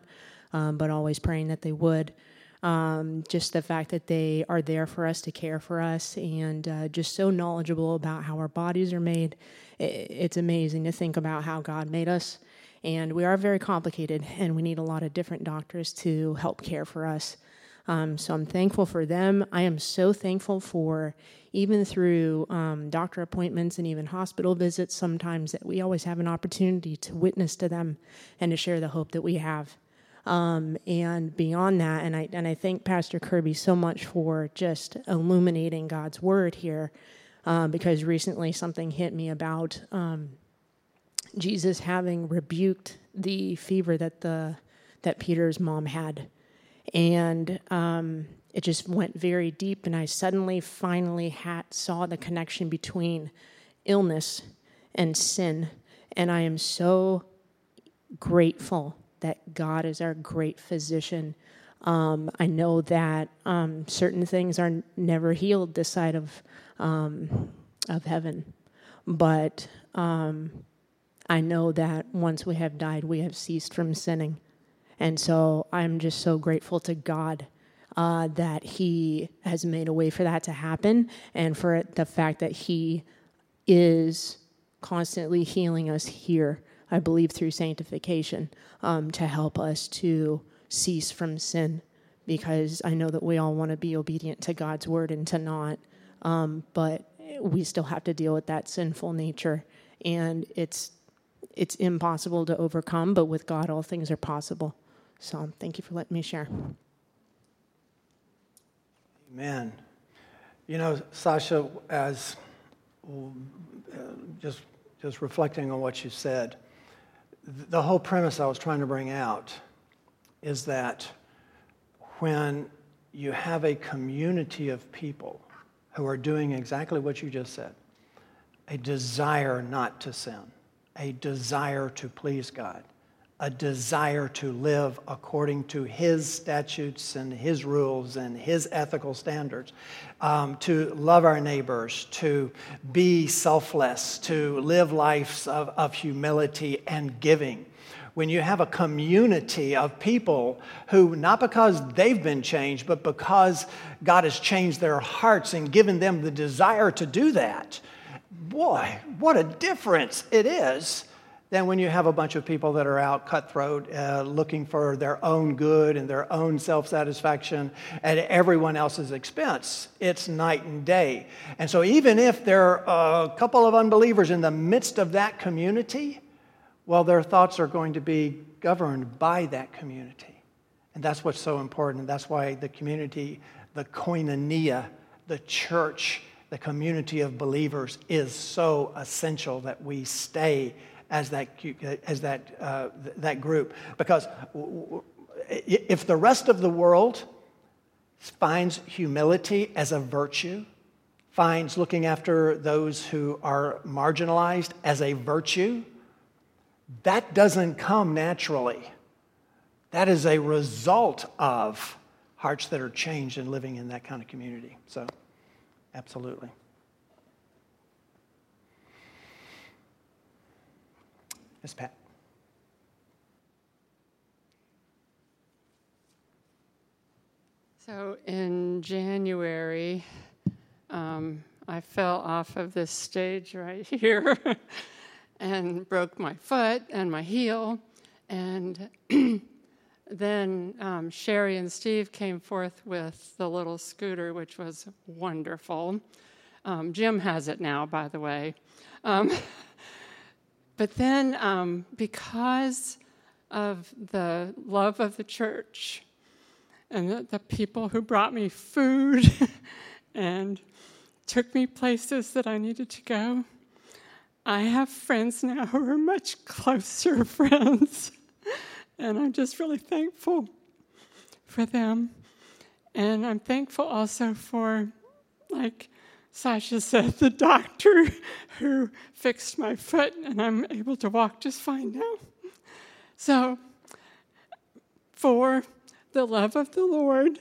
um, but always praying that they would. Um, just the fact that they are there for us to care for us and uh, just so knowledgeable about how our bodies are made. It's amazing to think about how God made us. And we are very complicated, and we need a lot of different doctors to help care for us. Um, so I'm thankful for them. I am so thankful for even through um, doctor appointments and even hospital visits, sometimes that we always have an opportunity to witness to them and to share the hope that we have. Um, and beyond that, and I and I thank Pastor Kirby so much for just illuminating God's word here, uh, because recently something hit me about um, Jesus having rebuked the fever that the that Peter's mom had, and um, it just went very deep. And I suddenly, finally, had, saw the connection between illness and sin. And I am so grateful that God is our great physician. Um, I know that um, certain things are never healed this side of um, of heaven, but um, I know that once we have died, we have ceased from sinning. And so I'm just so grateful to God uh, that He has made a way for that to happen and for the fact that He is constantly healing us here, I believe, through sanctification um, to help us to cease from sin. Because I know that we all want to be obedient to God's word and to not. Um, but we still have to deal with that sinful nature, and it's it's impossible to overcome. But with God, all things are possible. So, thank you for letting me share. Amen. You know, Sasha, as uh, just just reflecting on what you said, the whole premise I was trying to bring out is that when you have a community of people who are doing exactly what you just said a desire not to sin, a desire to please God, a desire to live according to His statutes and His rules and His ethical standards, um, to love our neighbors, to be selfless, to live lives of, of humility and giving. When you have a community of people who, not because they've been changed, but because God has changed their hearts and given them the desire to do that, boy, what a difference it is than when you have a bunch of people that are out cutthroat, uh, looking for their own good and their own self satisfaction at everyone else's expense. It's night and day. And so, even if there are a couple of unbelievers in the midst of that community, well, their thoughts are going to be governed by that community. And that's what's so important. And that's why the community, the koinonia, the church, the community of believers is so essential that we stay as that, as that, uh, that group. Because if the rest of the world finds humility as a virtue, finds looking after those who are marginalized as a virtue, that doesn't come naturally. That is a result of hearts that are changed and living in that kind of community. So, absolutely. Miss Pat. So in January, um, I fell off of this stage right here. and broke my foot and my heel. And then um, Sherry and Steve came forth with the little scooter, which was wonderful. Um, Jim has it now, by the way. But then, um, because of the love of the church and the, the people who brought me food and took me places that I needed to go, I have friends now who are much closer friends, and I'm just really thankful for them. And I'm thankful also for, like Sasha said, the doctor who fixed my foot, and I'm able to walk just fine now. So, for the love of the Lord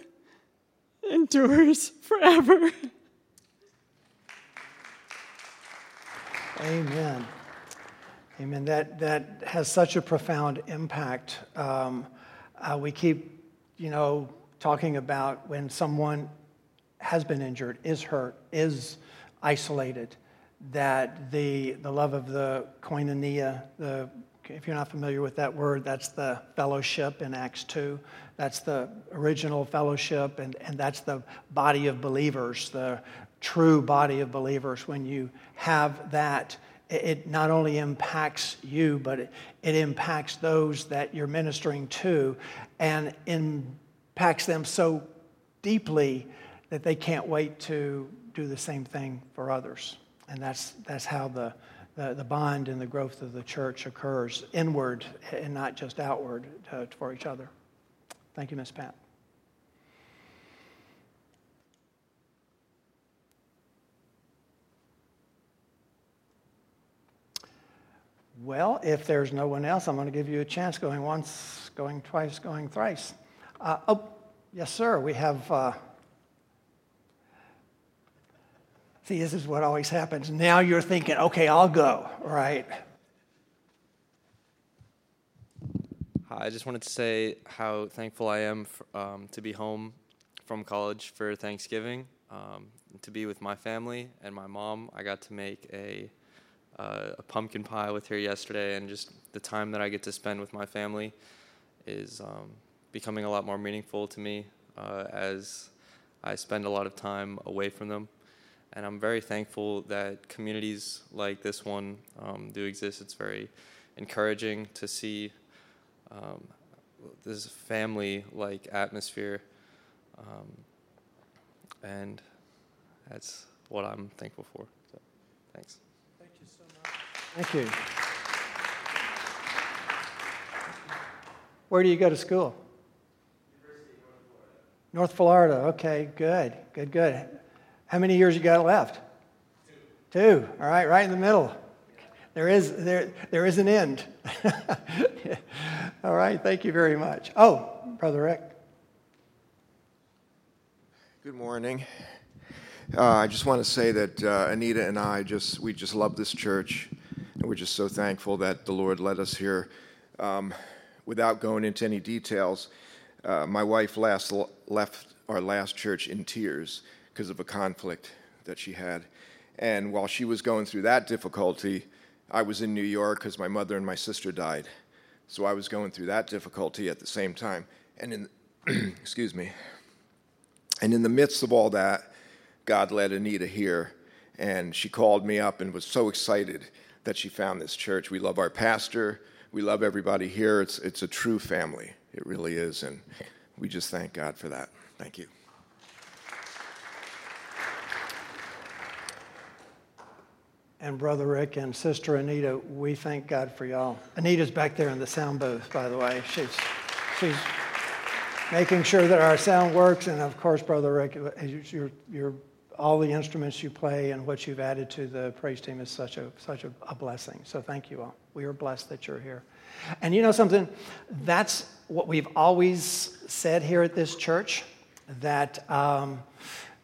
endures forever. Amen. Amen. That, that has such a profound impact. Um, uh, we keep, you know, talking about when someone has been injured, is hurt, is isolated, that the, the love of the koinonia, the, if you're not familiar with that word, that's the fellowship in Acts 2. That's the original fellowship, and, and that's the body of believers, the true body of believers, when you have that, it not only impacts you, but it, it impacts those that you're ministering to and impacts them so deeply that they can't wait to do the same thing for others. And that's, that's how the, the, the bond and the growth of the church occurs inward and not just outward to, for each other. Thank you, Ms. Pat. Well, if there's no one else, I'm going to give you a chance going once, going twice, going thrice. Uh, oh, yes, sir. We have. Uh, see, this is what always happens. Now you're thinking, okay, I'll go, right? Hi, I just wanted to say how thankful I am for, um, to be home from college for Thanksgiving, um, to be with my family and my mom. I got to make a uh, a pumpkin pie with her yesterday, and just the time that I get to spend with my family is um, becoming a lot more meaningful to me uh, as I spend a lot of time away from them. And I'm very thankful that communities like this one um, do exist. It's very encouraging to see um, this family-like atmosphere, um, and that's what I'm thankful for. So, thanks. Thank you so much. Thank you. Where do you go to school? North Florida. North Florida. Okay, good, good, good. How many years you got left? Two. Two. All right, right in the middle. There is there there is an end. All right, thank you very much. Oh, brother Rick. Good morning. Uh, I just want to say that uh, Anita and I just we just love this church, and we're just so thankful that the Lord led us here. Um, without going into any details, uh, my wife last left our last church in tears because of a conflict that she had, and while she was going through that difficulty, I was in New York because my mother and my sister died, so I was going through that difficulty at the same time, and in excuse me, and in the midst of all that, God led Anita here, and she called me up and was so excited that she found this church. We love our pastor. We love everybody here. It's, it's a true family. It really is. And we just thank God for that. Thank you. And Brother Rick and Sister Anita, we thank God for y'all. Anita's back there in the sound booth, by the way. She's, she's making sure that our sound works. And of course, Brother Rick, you're, you're all the instruments you play and what you've added to the praise team is such a such a, a, blessing. So thank you all. We are blessed that you're here. And you know something? That's what we've always said here at this church. That um,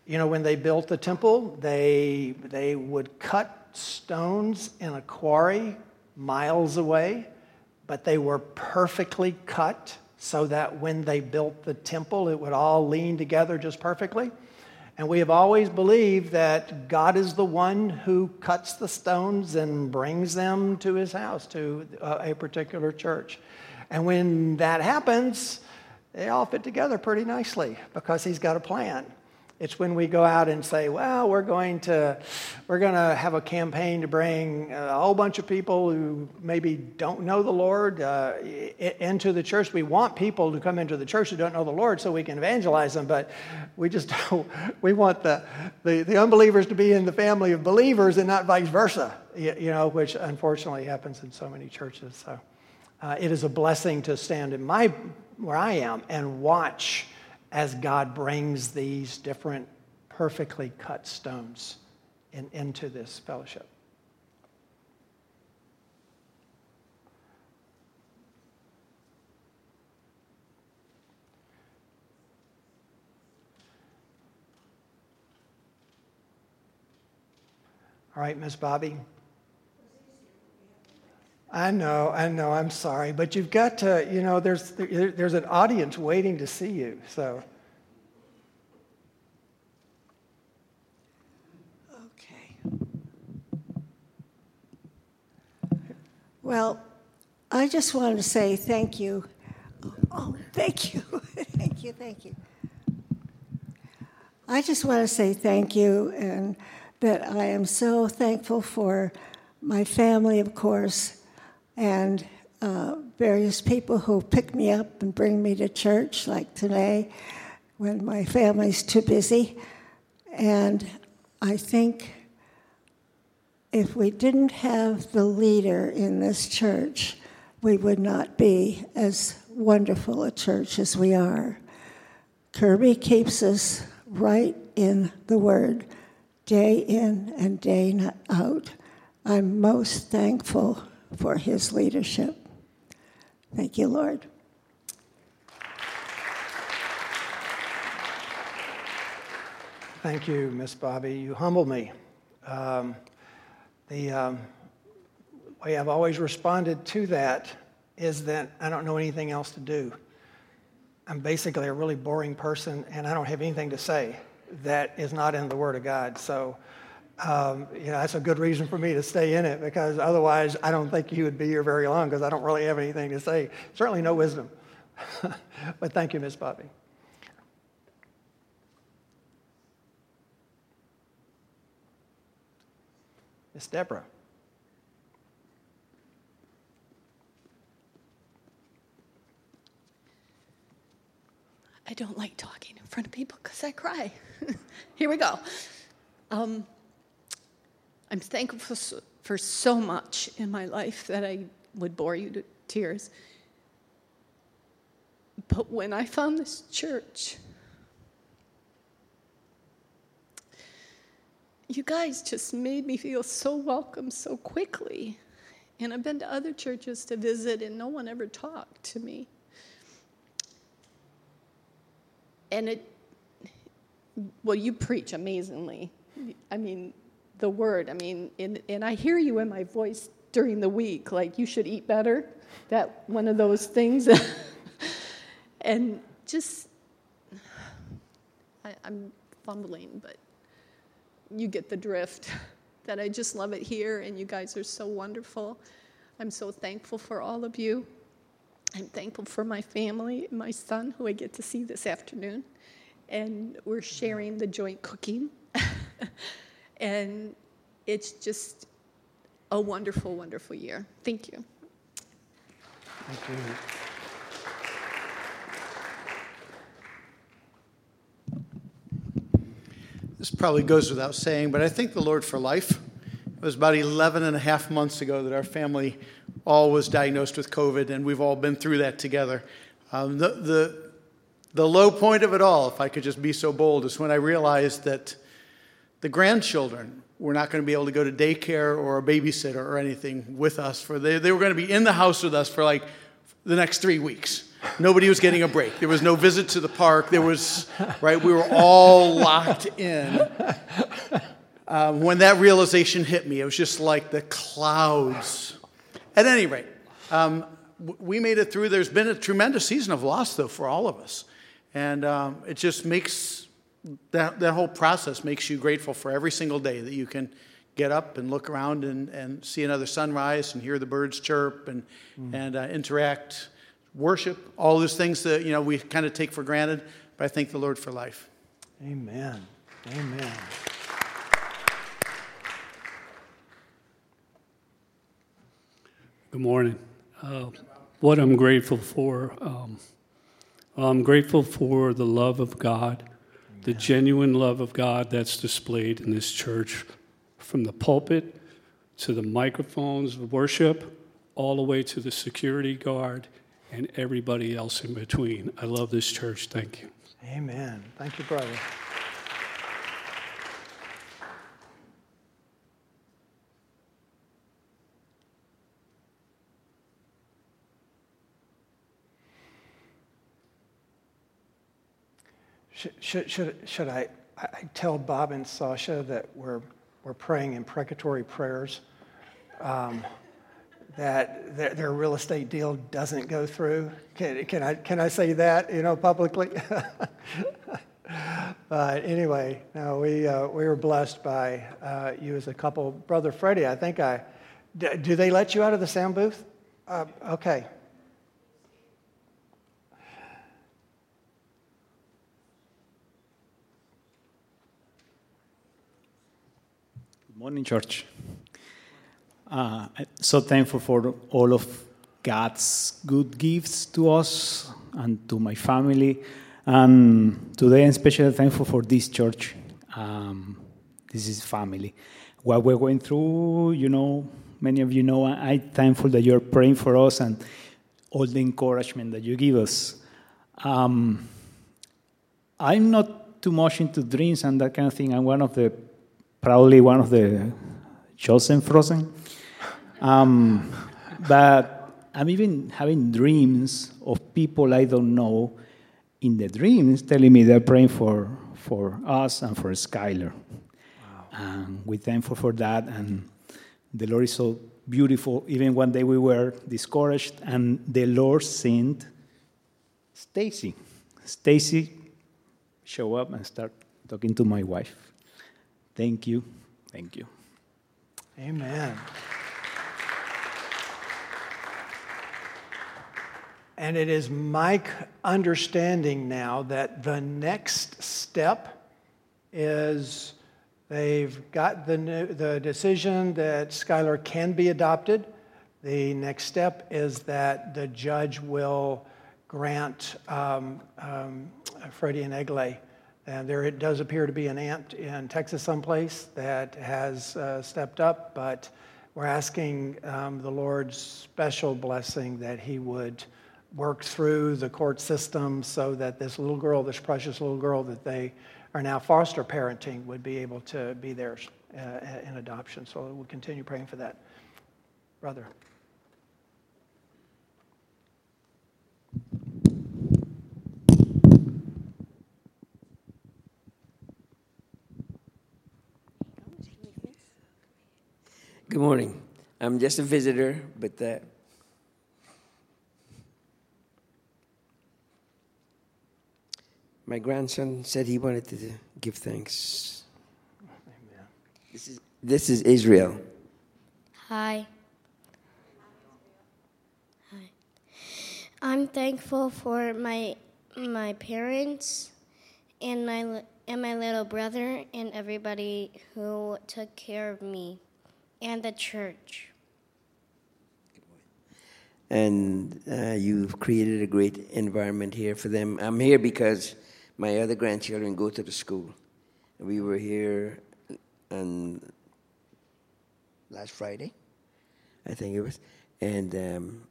you know when they built the temple, they they would cut stones in a quarry miles away, but they were perfectly cut so that when they built the temple, it would all lean together just perfectly. And we have always believed that God is the one who cuts the stones and brings them to his house, to uh, a particular church. And when that happens, they all fit together pretty nicely because he's got a plan. It's when we go out and say, well, we're going to, we're going to have a campaign to bring a whole bunch of people who maybe don't know the Lord uh, into the church. We want people to come into the church who don't know the Lord so we can evangelize them, but we just don't, we want the, the, the unbelievers to be in the family of believers and not vice versa, you know, which unfortunately happens in so many churches. So uh, it is a blessing to stand in my, where I am and watch as God brings these different perfectly cut stones in, into this fellowship. All right, Miss Bobby. I know, I know, I'm sorry, but you've got to, you know, there's, there's an audience waiting to see you, so. Okay. Well, I just wanted to say thank you. Oh, oh thank you. thank you, thank you. I just want to say thank you and that I am so thankful for my family, of course and uh, various people who pick me up and bring me to church, like today when my family's too busy. And I think if we didn't have the leader in this church, we would not be as wonderful a church as we are. Kirby keeps us right in the Word, day in and day out. I'm most thankful for his leadership. Thank you, Lord. Thank you, Miss Bobby. You humble me. Um, the um, way I've always responded to that is that I don't know anything else to do. I'm basically a really boring person, and I don't have anything to say that is not in the Word of God. So um, you know, that's a good reason for me to stay in it because otherwise I don't think you would be here very long because I don't really have anything to say. Certainly no wisdom. but thank you, Miss Bobby. Miss Deborah. I don't like talking in front of people because I cry. Here we go. Um, I'm thankful for so, for so much in my life that I would bore you to tears. But when I found this church, you guys just made me feel so welcome so quickly. And I've been to other churches to visit, and no one ever talked to me. And it, well, you preach amazingly. I mean, the word, I mean, and, and I hear you in my voice during the week, like you should eat better, that one of those things. and just, I, I'm fumbling, but you get the drift. that I just love it here, and you guys are so wonderful. I'm so thankful for all of you. I'm thankful for my family, my son, who I get to see this afternoon. And we're sharing the joint cooking. and it's just a wonderful, wonderful year. Thank you. Thank you. This probably goes without saying, but I thank the Lord for life. It was about 11 and a half months ago that our family all was diagnosed with COVID, and we've all been through that together. Um, the, the, the low point of it all, if I could just be so bold, is when I realized that the grandchildren were not going to be able to go to daycare or a babysitter or anything with us. For they, they were going to be in the house with us for like the next three weeks. Nobody was getting a break. There was no visit to the park. There was, right, we were all locked in. Um, when that realization hit me, it was just like the clouds. At any rate, um, we made it through. There's been a tremendous season of loss, though, for all of us. And um, it just makes that, that whole process makes you grateful for every single day that you can get up and look around and, and see another sunrise and hear the birds chirp and, mm. and uh, interact, worship, all those things that you know we kind of take for granted. But I thank the Lord for life. Amen. Amen. Good morning. Uh, what I'm grateful for, um, I'm grateful for the love of God the genuine love of God that's displayed in this church from the pulpit to the microphones of worship, all the way to the security guard and everybody else in between. I love this church. Thank you. Amen. Thank you, brother. Should, should, should, I, I tell Bob and Sasha that we're, we're praying imprecatory prayers, um, that their, their, real estate deal doesn't go through? Can, can, I, can I say that, you know, publicly? but anyway, no, we, uh, we were blessed by uh, you as a couple. Brother Freddie, I think I, do they let you out of the sound booth? Uh, okay. Morning, church. Uh, so thankful for all of God's good gifts to us and to my family. And today I'm especially thankful for this church. Um, this is family. What we're going through, you know, many of you know, I'm thankful that you're praying for us and all the encouragement that you give us. Um, I'm not too much into dreams and that kind of thing. I'm one of the probably one of the chosen frozen. Um, but I'm even having dreams of people I don't know in the dreams telling me they're praying for, for us and for Skylar. Wow. And we're thankful for that. And the Lord is so beautiful. Even one day we were discouraged, and the Lord sent Stacy. Stacy show up and start talking to my wife. Thank you. Thank you. Amen. And it is my understanding now that the next step is They've got the, new, the decision that Skylar can be adopted. The next step is that the judge will grant um, um, Freddie and Egle. And there it does appear to be an aunt in Texas someplace that has uh, stepped up, but we're asking um, the Lord's special blessing that He would work through the court system so that this little girl, this precious little girl that they are now foster parenting, would be able to be theirs uh, in adoption. So we'll continue praying for that. Brother. Good morning. I'm just a visitor, but uh, my grandson said he wanted to give thanks. This is this is Israel. Hi. Hi. I'm thankful for my my parents and my and my little brother and everybody who took care of me and the church. And uh, you've created a great environment here for them. I'm here because my other grandchildren go to the school. We were here on last Friday, I think it was, and um,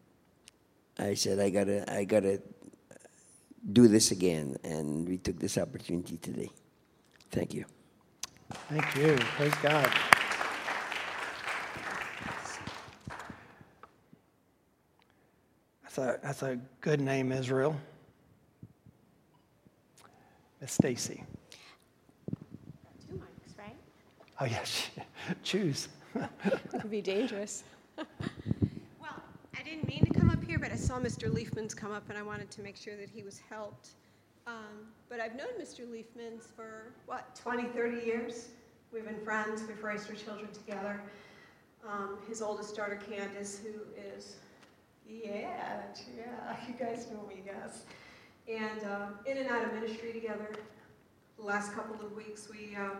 I said I gotta I gotta do this again, and we took this opportunity today. Thank you. Thank you. Praise God. That's a, that's a good name, Israel. Miss Stacy. Two mics, right? Oh, yes. Choose. it could be dangerous. well, I didn't mean to come up here, but I saw Mr. Leafman's come up, and I wanted to make sure that he was helped. Um, but I've known Mr. Leafman's for, what, 20, 30 years? We've been friends. We've raised our children together. Um, his oldest daughter, Candace, who is yeah, yeah, you guys know me, yes. And uh, in and out of ministry together. The last couple of weeks, we uh,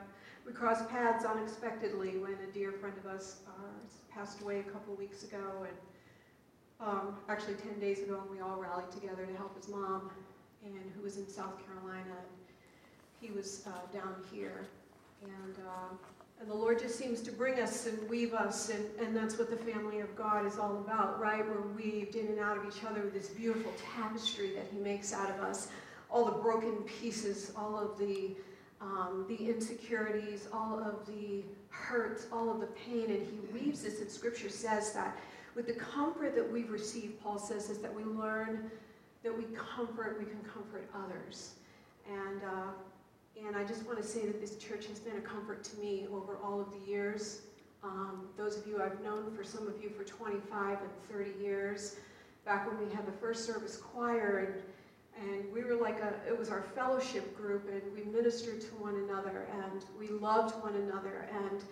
we crossed paths unexpectedly when a dear friend of us uh, passed away a couple of weeks ago, and um, actually 10 days ago, and we all rallied together to help his mom, and who was in South Carolina. He was uh, down here, and uh, and the Lord just seems to bring us and weave us, and, and that's what the family of God is all about, right? We're weaved in and out of each other with this beautiful tapestry that He makes out of us. All the broken pieces, all of the, um, the insecurities, all of the hurts, all of the pain, and He weaves this, and Scripture says that with the comfort that we've received, Paul says, is that we learn that we comfort, we can comfort others. And uh, and I just want to say that this church has been a comfort to me over all of the years. Um, those of you I've known for some of you for 25 and 30 years, back when we had the first service choir, and, and we were like a, it was our fellowship group, and we ministered to one another, and we loved one another, and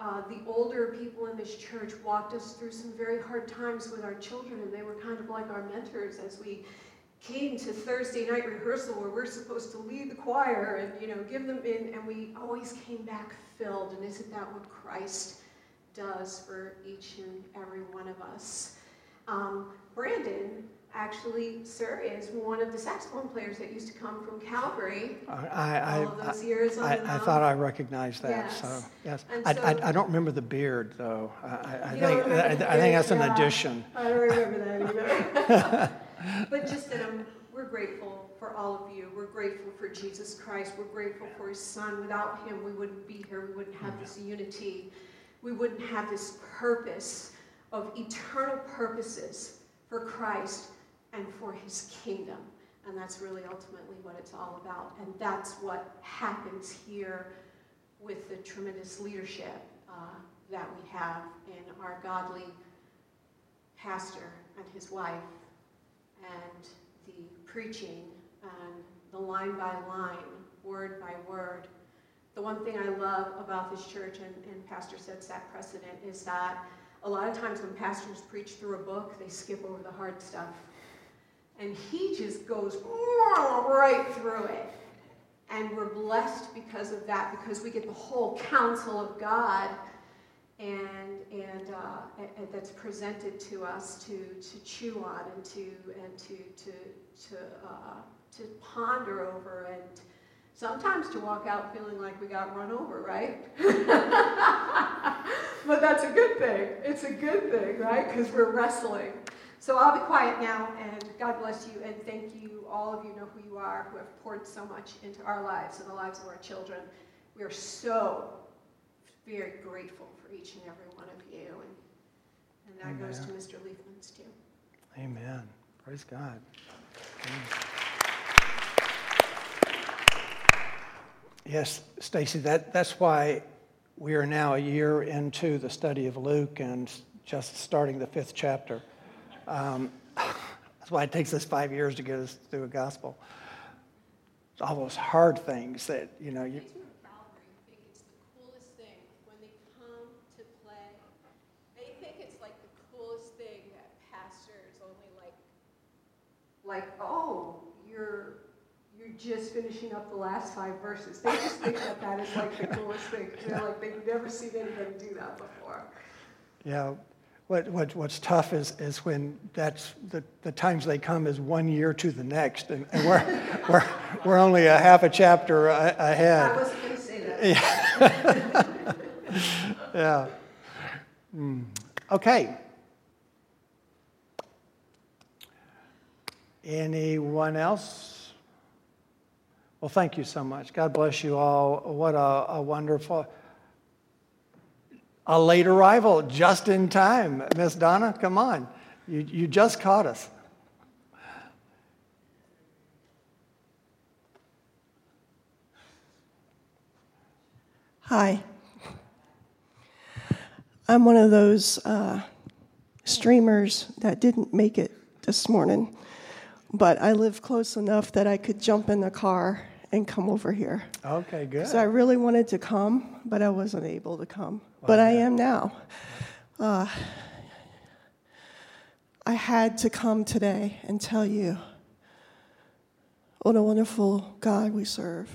uh, the older people in this church walked us through some very hard times with our children, and they were kind of like our mentors as we came to Thursday night rehearsal where we're supposed to lead the choir and you know give them in and we always came back filled and isn't that what Christ does for each and every one of us? Um, Brandon actually sir is one of the saxophone players that used to come from Calgary I, I, all of those years I, I, I thought I recognized that yes. so yes. I, so, I, I, don't remember the beard though. I, I think I, I, think that's an addition. I don't remember that either but just that um, we're grateful for all of you. We're grateful for Jesus Christ. We're grateful for his son. Without him, we wouldn't be here. We wouldn't have this unity. We wouldn't have this purpose of eternal purposes for Christ and for his kingdom. And that's really ultimately what it's all about. And that's what happens here with the tremendous leadership uh, that we have in our godly pastor and his wife and the preaching and the line by line, word by word. The one thing I love about this church, and, and Pastor sets that precedent, is that a lot of times when pastors preach through a book, they skip over the hard stuff. And he just goes right through it. And we're blessed because of that, because we get the whole counsel of God and, and, uh, that's presented to us to, to chew on and to, and to, to, to, uh, to ponder over and sometimes to walk out feeling like we got run over, right? but that's a good thing. It's a good thing, right? Because we're wrestling. So I'll be quiet now, and God bless you, and thank you. All of you know who you are, who have poured so much into our lives and the lives of our children. We are so very grateful each and every one of you, and, and that Amen. goes to Mr. Leafman's too. Amen. Praise God. Yes, Stacy, that, that's why we are now a year into the study of Luke and just starting the fifth chapter. Um, that's why it takes us five years to get us through a gospel. It's all those hard things that, you know, you, think it's the coolest thing when they come to play. They think it's like the coolest thing that pastors only like, like, oh, you're you're just finishing up the last five verses. They just think that that is like the coolest thing. They're like they've never seen anybody do that before. Yeah. What, what, what's tough is, is when that's the, the times they come is one year to the next, and, and we're, we're, we're only a half a chapter a, ahead. I wasn't going to say that. Yeah. yeah. Mm. Okay. Anyone else? Well, thank you so much. God bless you all. What a, a wonderful. A late arrival, just in time. Miss Donna, come on. You, you just caught us. Hi. I'm one of those uh, streamers that didn't make it this morning, but I live close enough that I could jump in the car and come over here. Okay, good. So I really wanted to come, but I wasn't able to come. but I am now. Uh, I had to come today and tell you what a wonderful God we serve.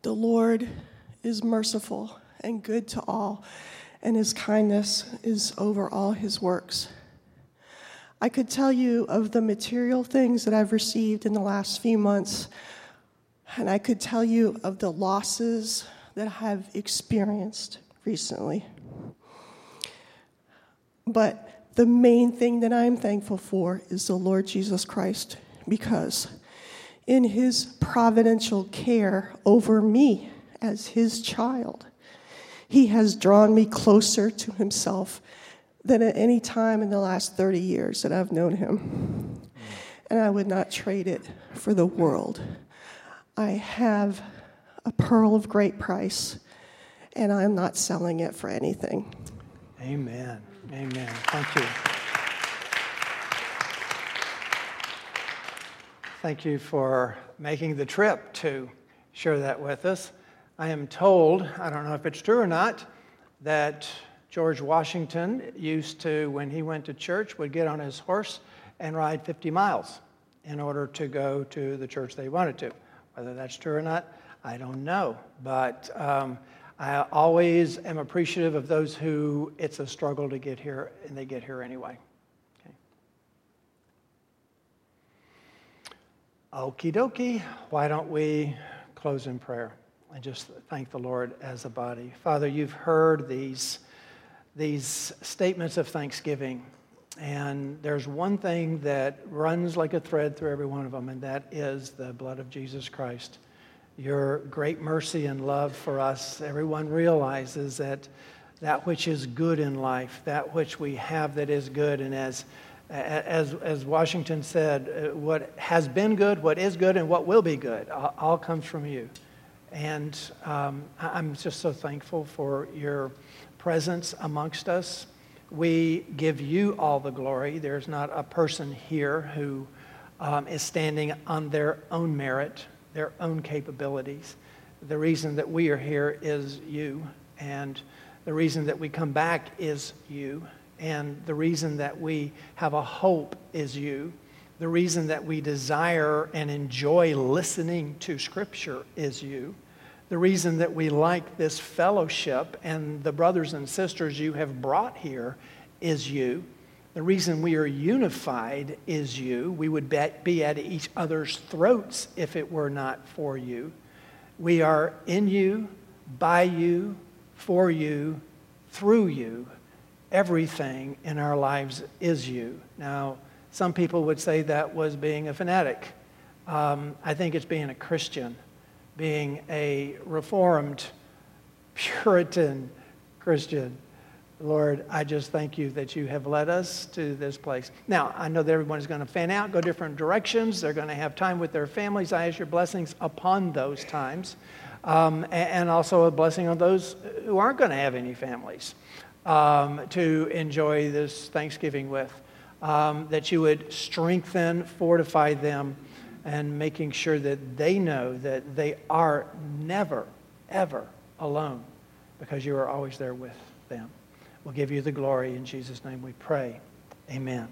The Lord is merciful and good to all, and his kindness is over all his works. I could tell you of the material things that I've received in the last few months, and I could tell you of the losses that I have experienced recently. But the main thing that I'm thankful for is the Lord Jesus Christ, because in his providential care over me as his child, he has drawn me closer to himself than at any time in the last 30 years that I've known him. And I would not trade it for the world. I have a pearl of great price, and I'm not selling it for anything. Amen. Amen. Thank you. Thank you for making the trip to share that with us. I am told, I don't know if it's true or not, that George Washington used to, when he went to church, would get on his horse and ride 50 miles in order to go to the church they wanted to. Whether that's true or not, I don't know. But um, I always am appreciative of those who it's a struggle to get here, and they get here anyway. Okay. Okie dokie. Why don't we close in prayer and just thank the Lord as a body? Father, you've heard these, these statements of thanksgiving, and there's one thing that runs like a thread through every one of them, and that is the blood of Jesus Christ your great mercy and love for us. Everyone realizes that that which is good in life, that which we have that is good, and as as, as Washington said, uh, what has been good, what is good, and what will be good all, all comes from you. And um, I'm just so thankful for your presence amongst us. We give you all the glory. There's not a person here who um, is standing on their own merit their own capabilities. The reason that we are here is you, and the reason that we come back is you, and the reason that we have a hope is you, The reason that we desire and enjoy listening to Scripture is you. The reason that we like this fellowship and the brothers and sisters you have brought here is you. The reason we are unified is you. We would be at each other's throats if it were not for you. We are in you, by you, for you, through you. Everything in our lives is you. Now, some people would say that was being a fanatic. Um, I think it's being a Christian being a reformed, Puritan Christian. Lord, I just thank you that you have led us to this place. Now, I know that everyone is going to fan out, go different directions. They're going to have time with their families. I ask your blessings upon those times. Um, and also a blessing on those who aren't going to have any families um, to enjoy this Thanksgiving with. Um, that you would strengthen, fortify them and making sure that they know that they are never, ever alone because you are always there with them. We'll give you the glory. In Jesus' name we pray. Amen.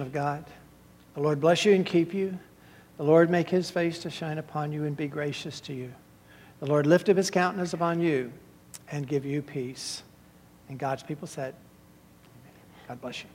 Of God. The Lord bless you and keep you. The Lord make his face to shine upon you and be gracious to you. The Lord lift up his countenance upon you and give you peace. And God's people said, God bless you.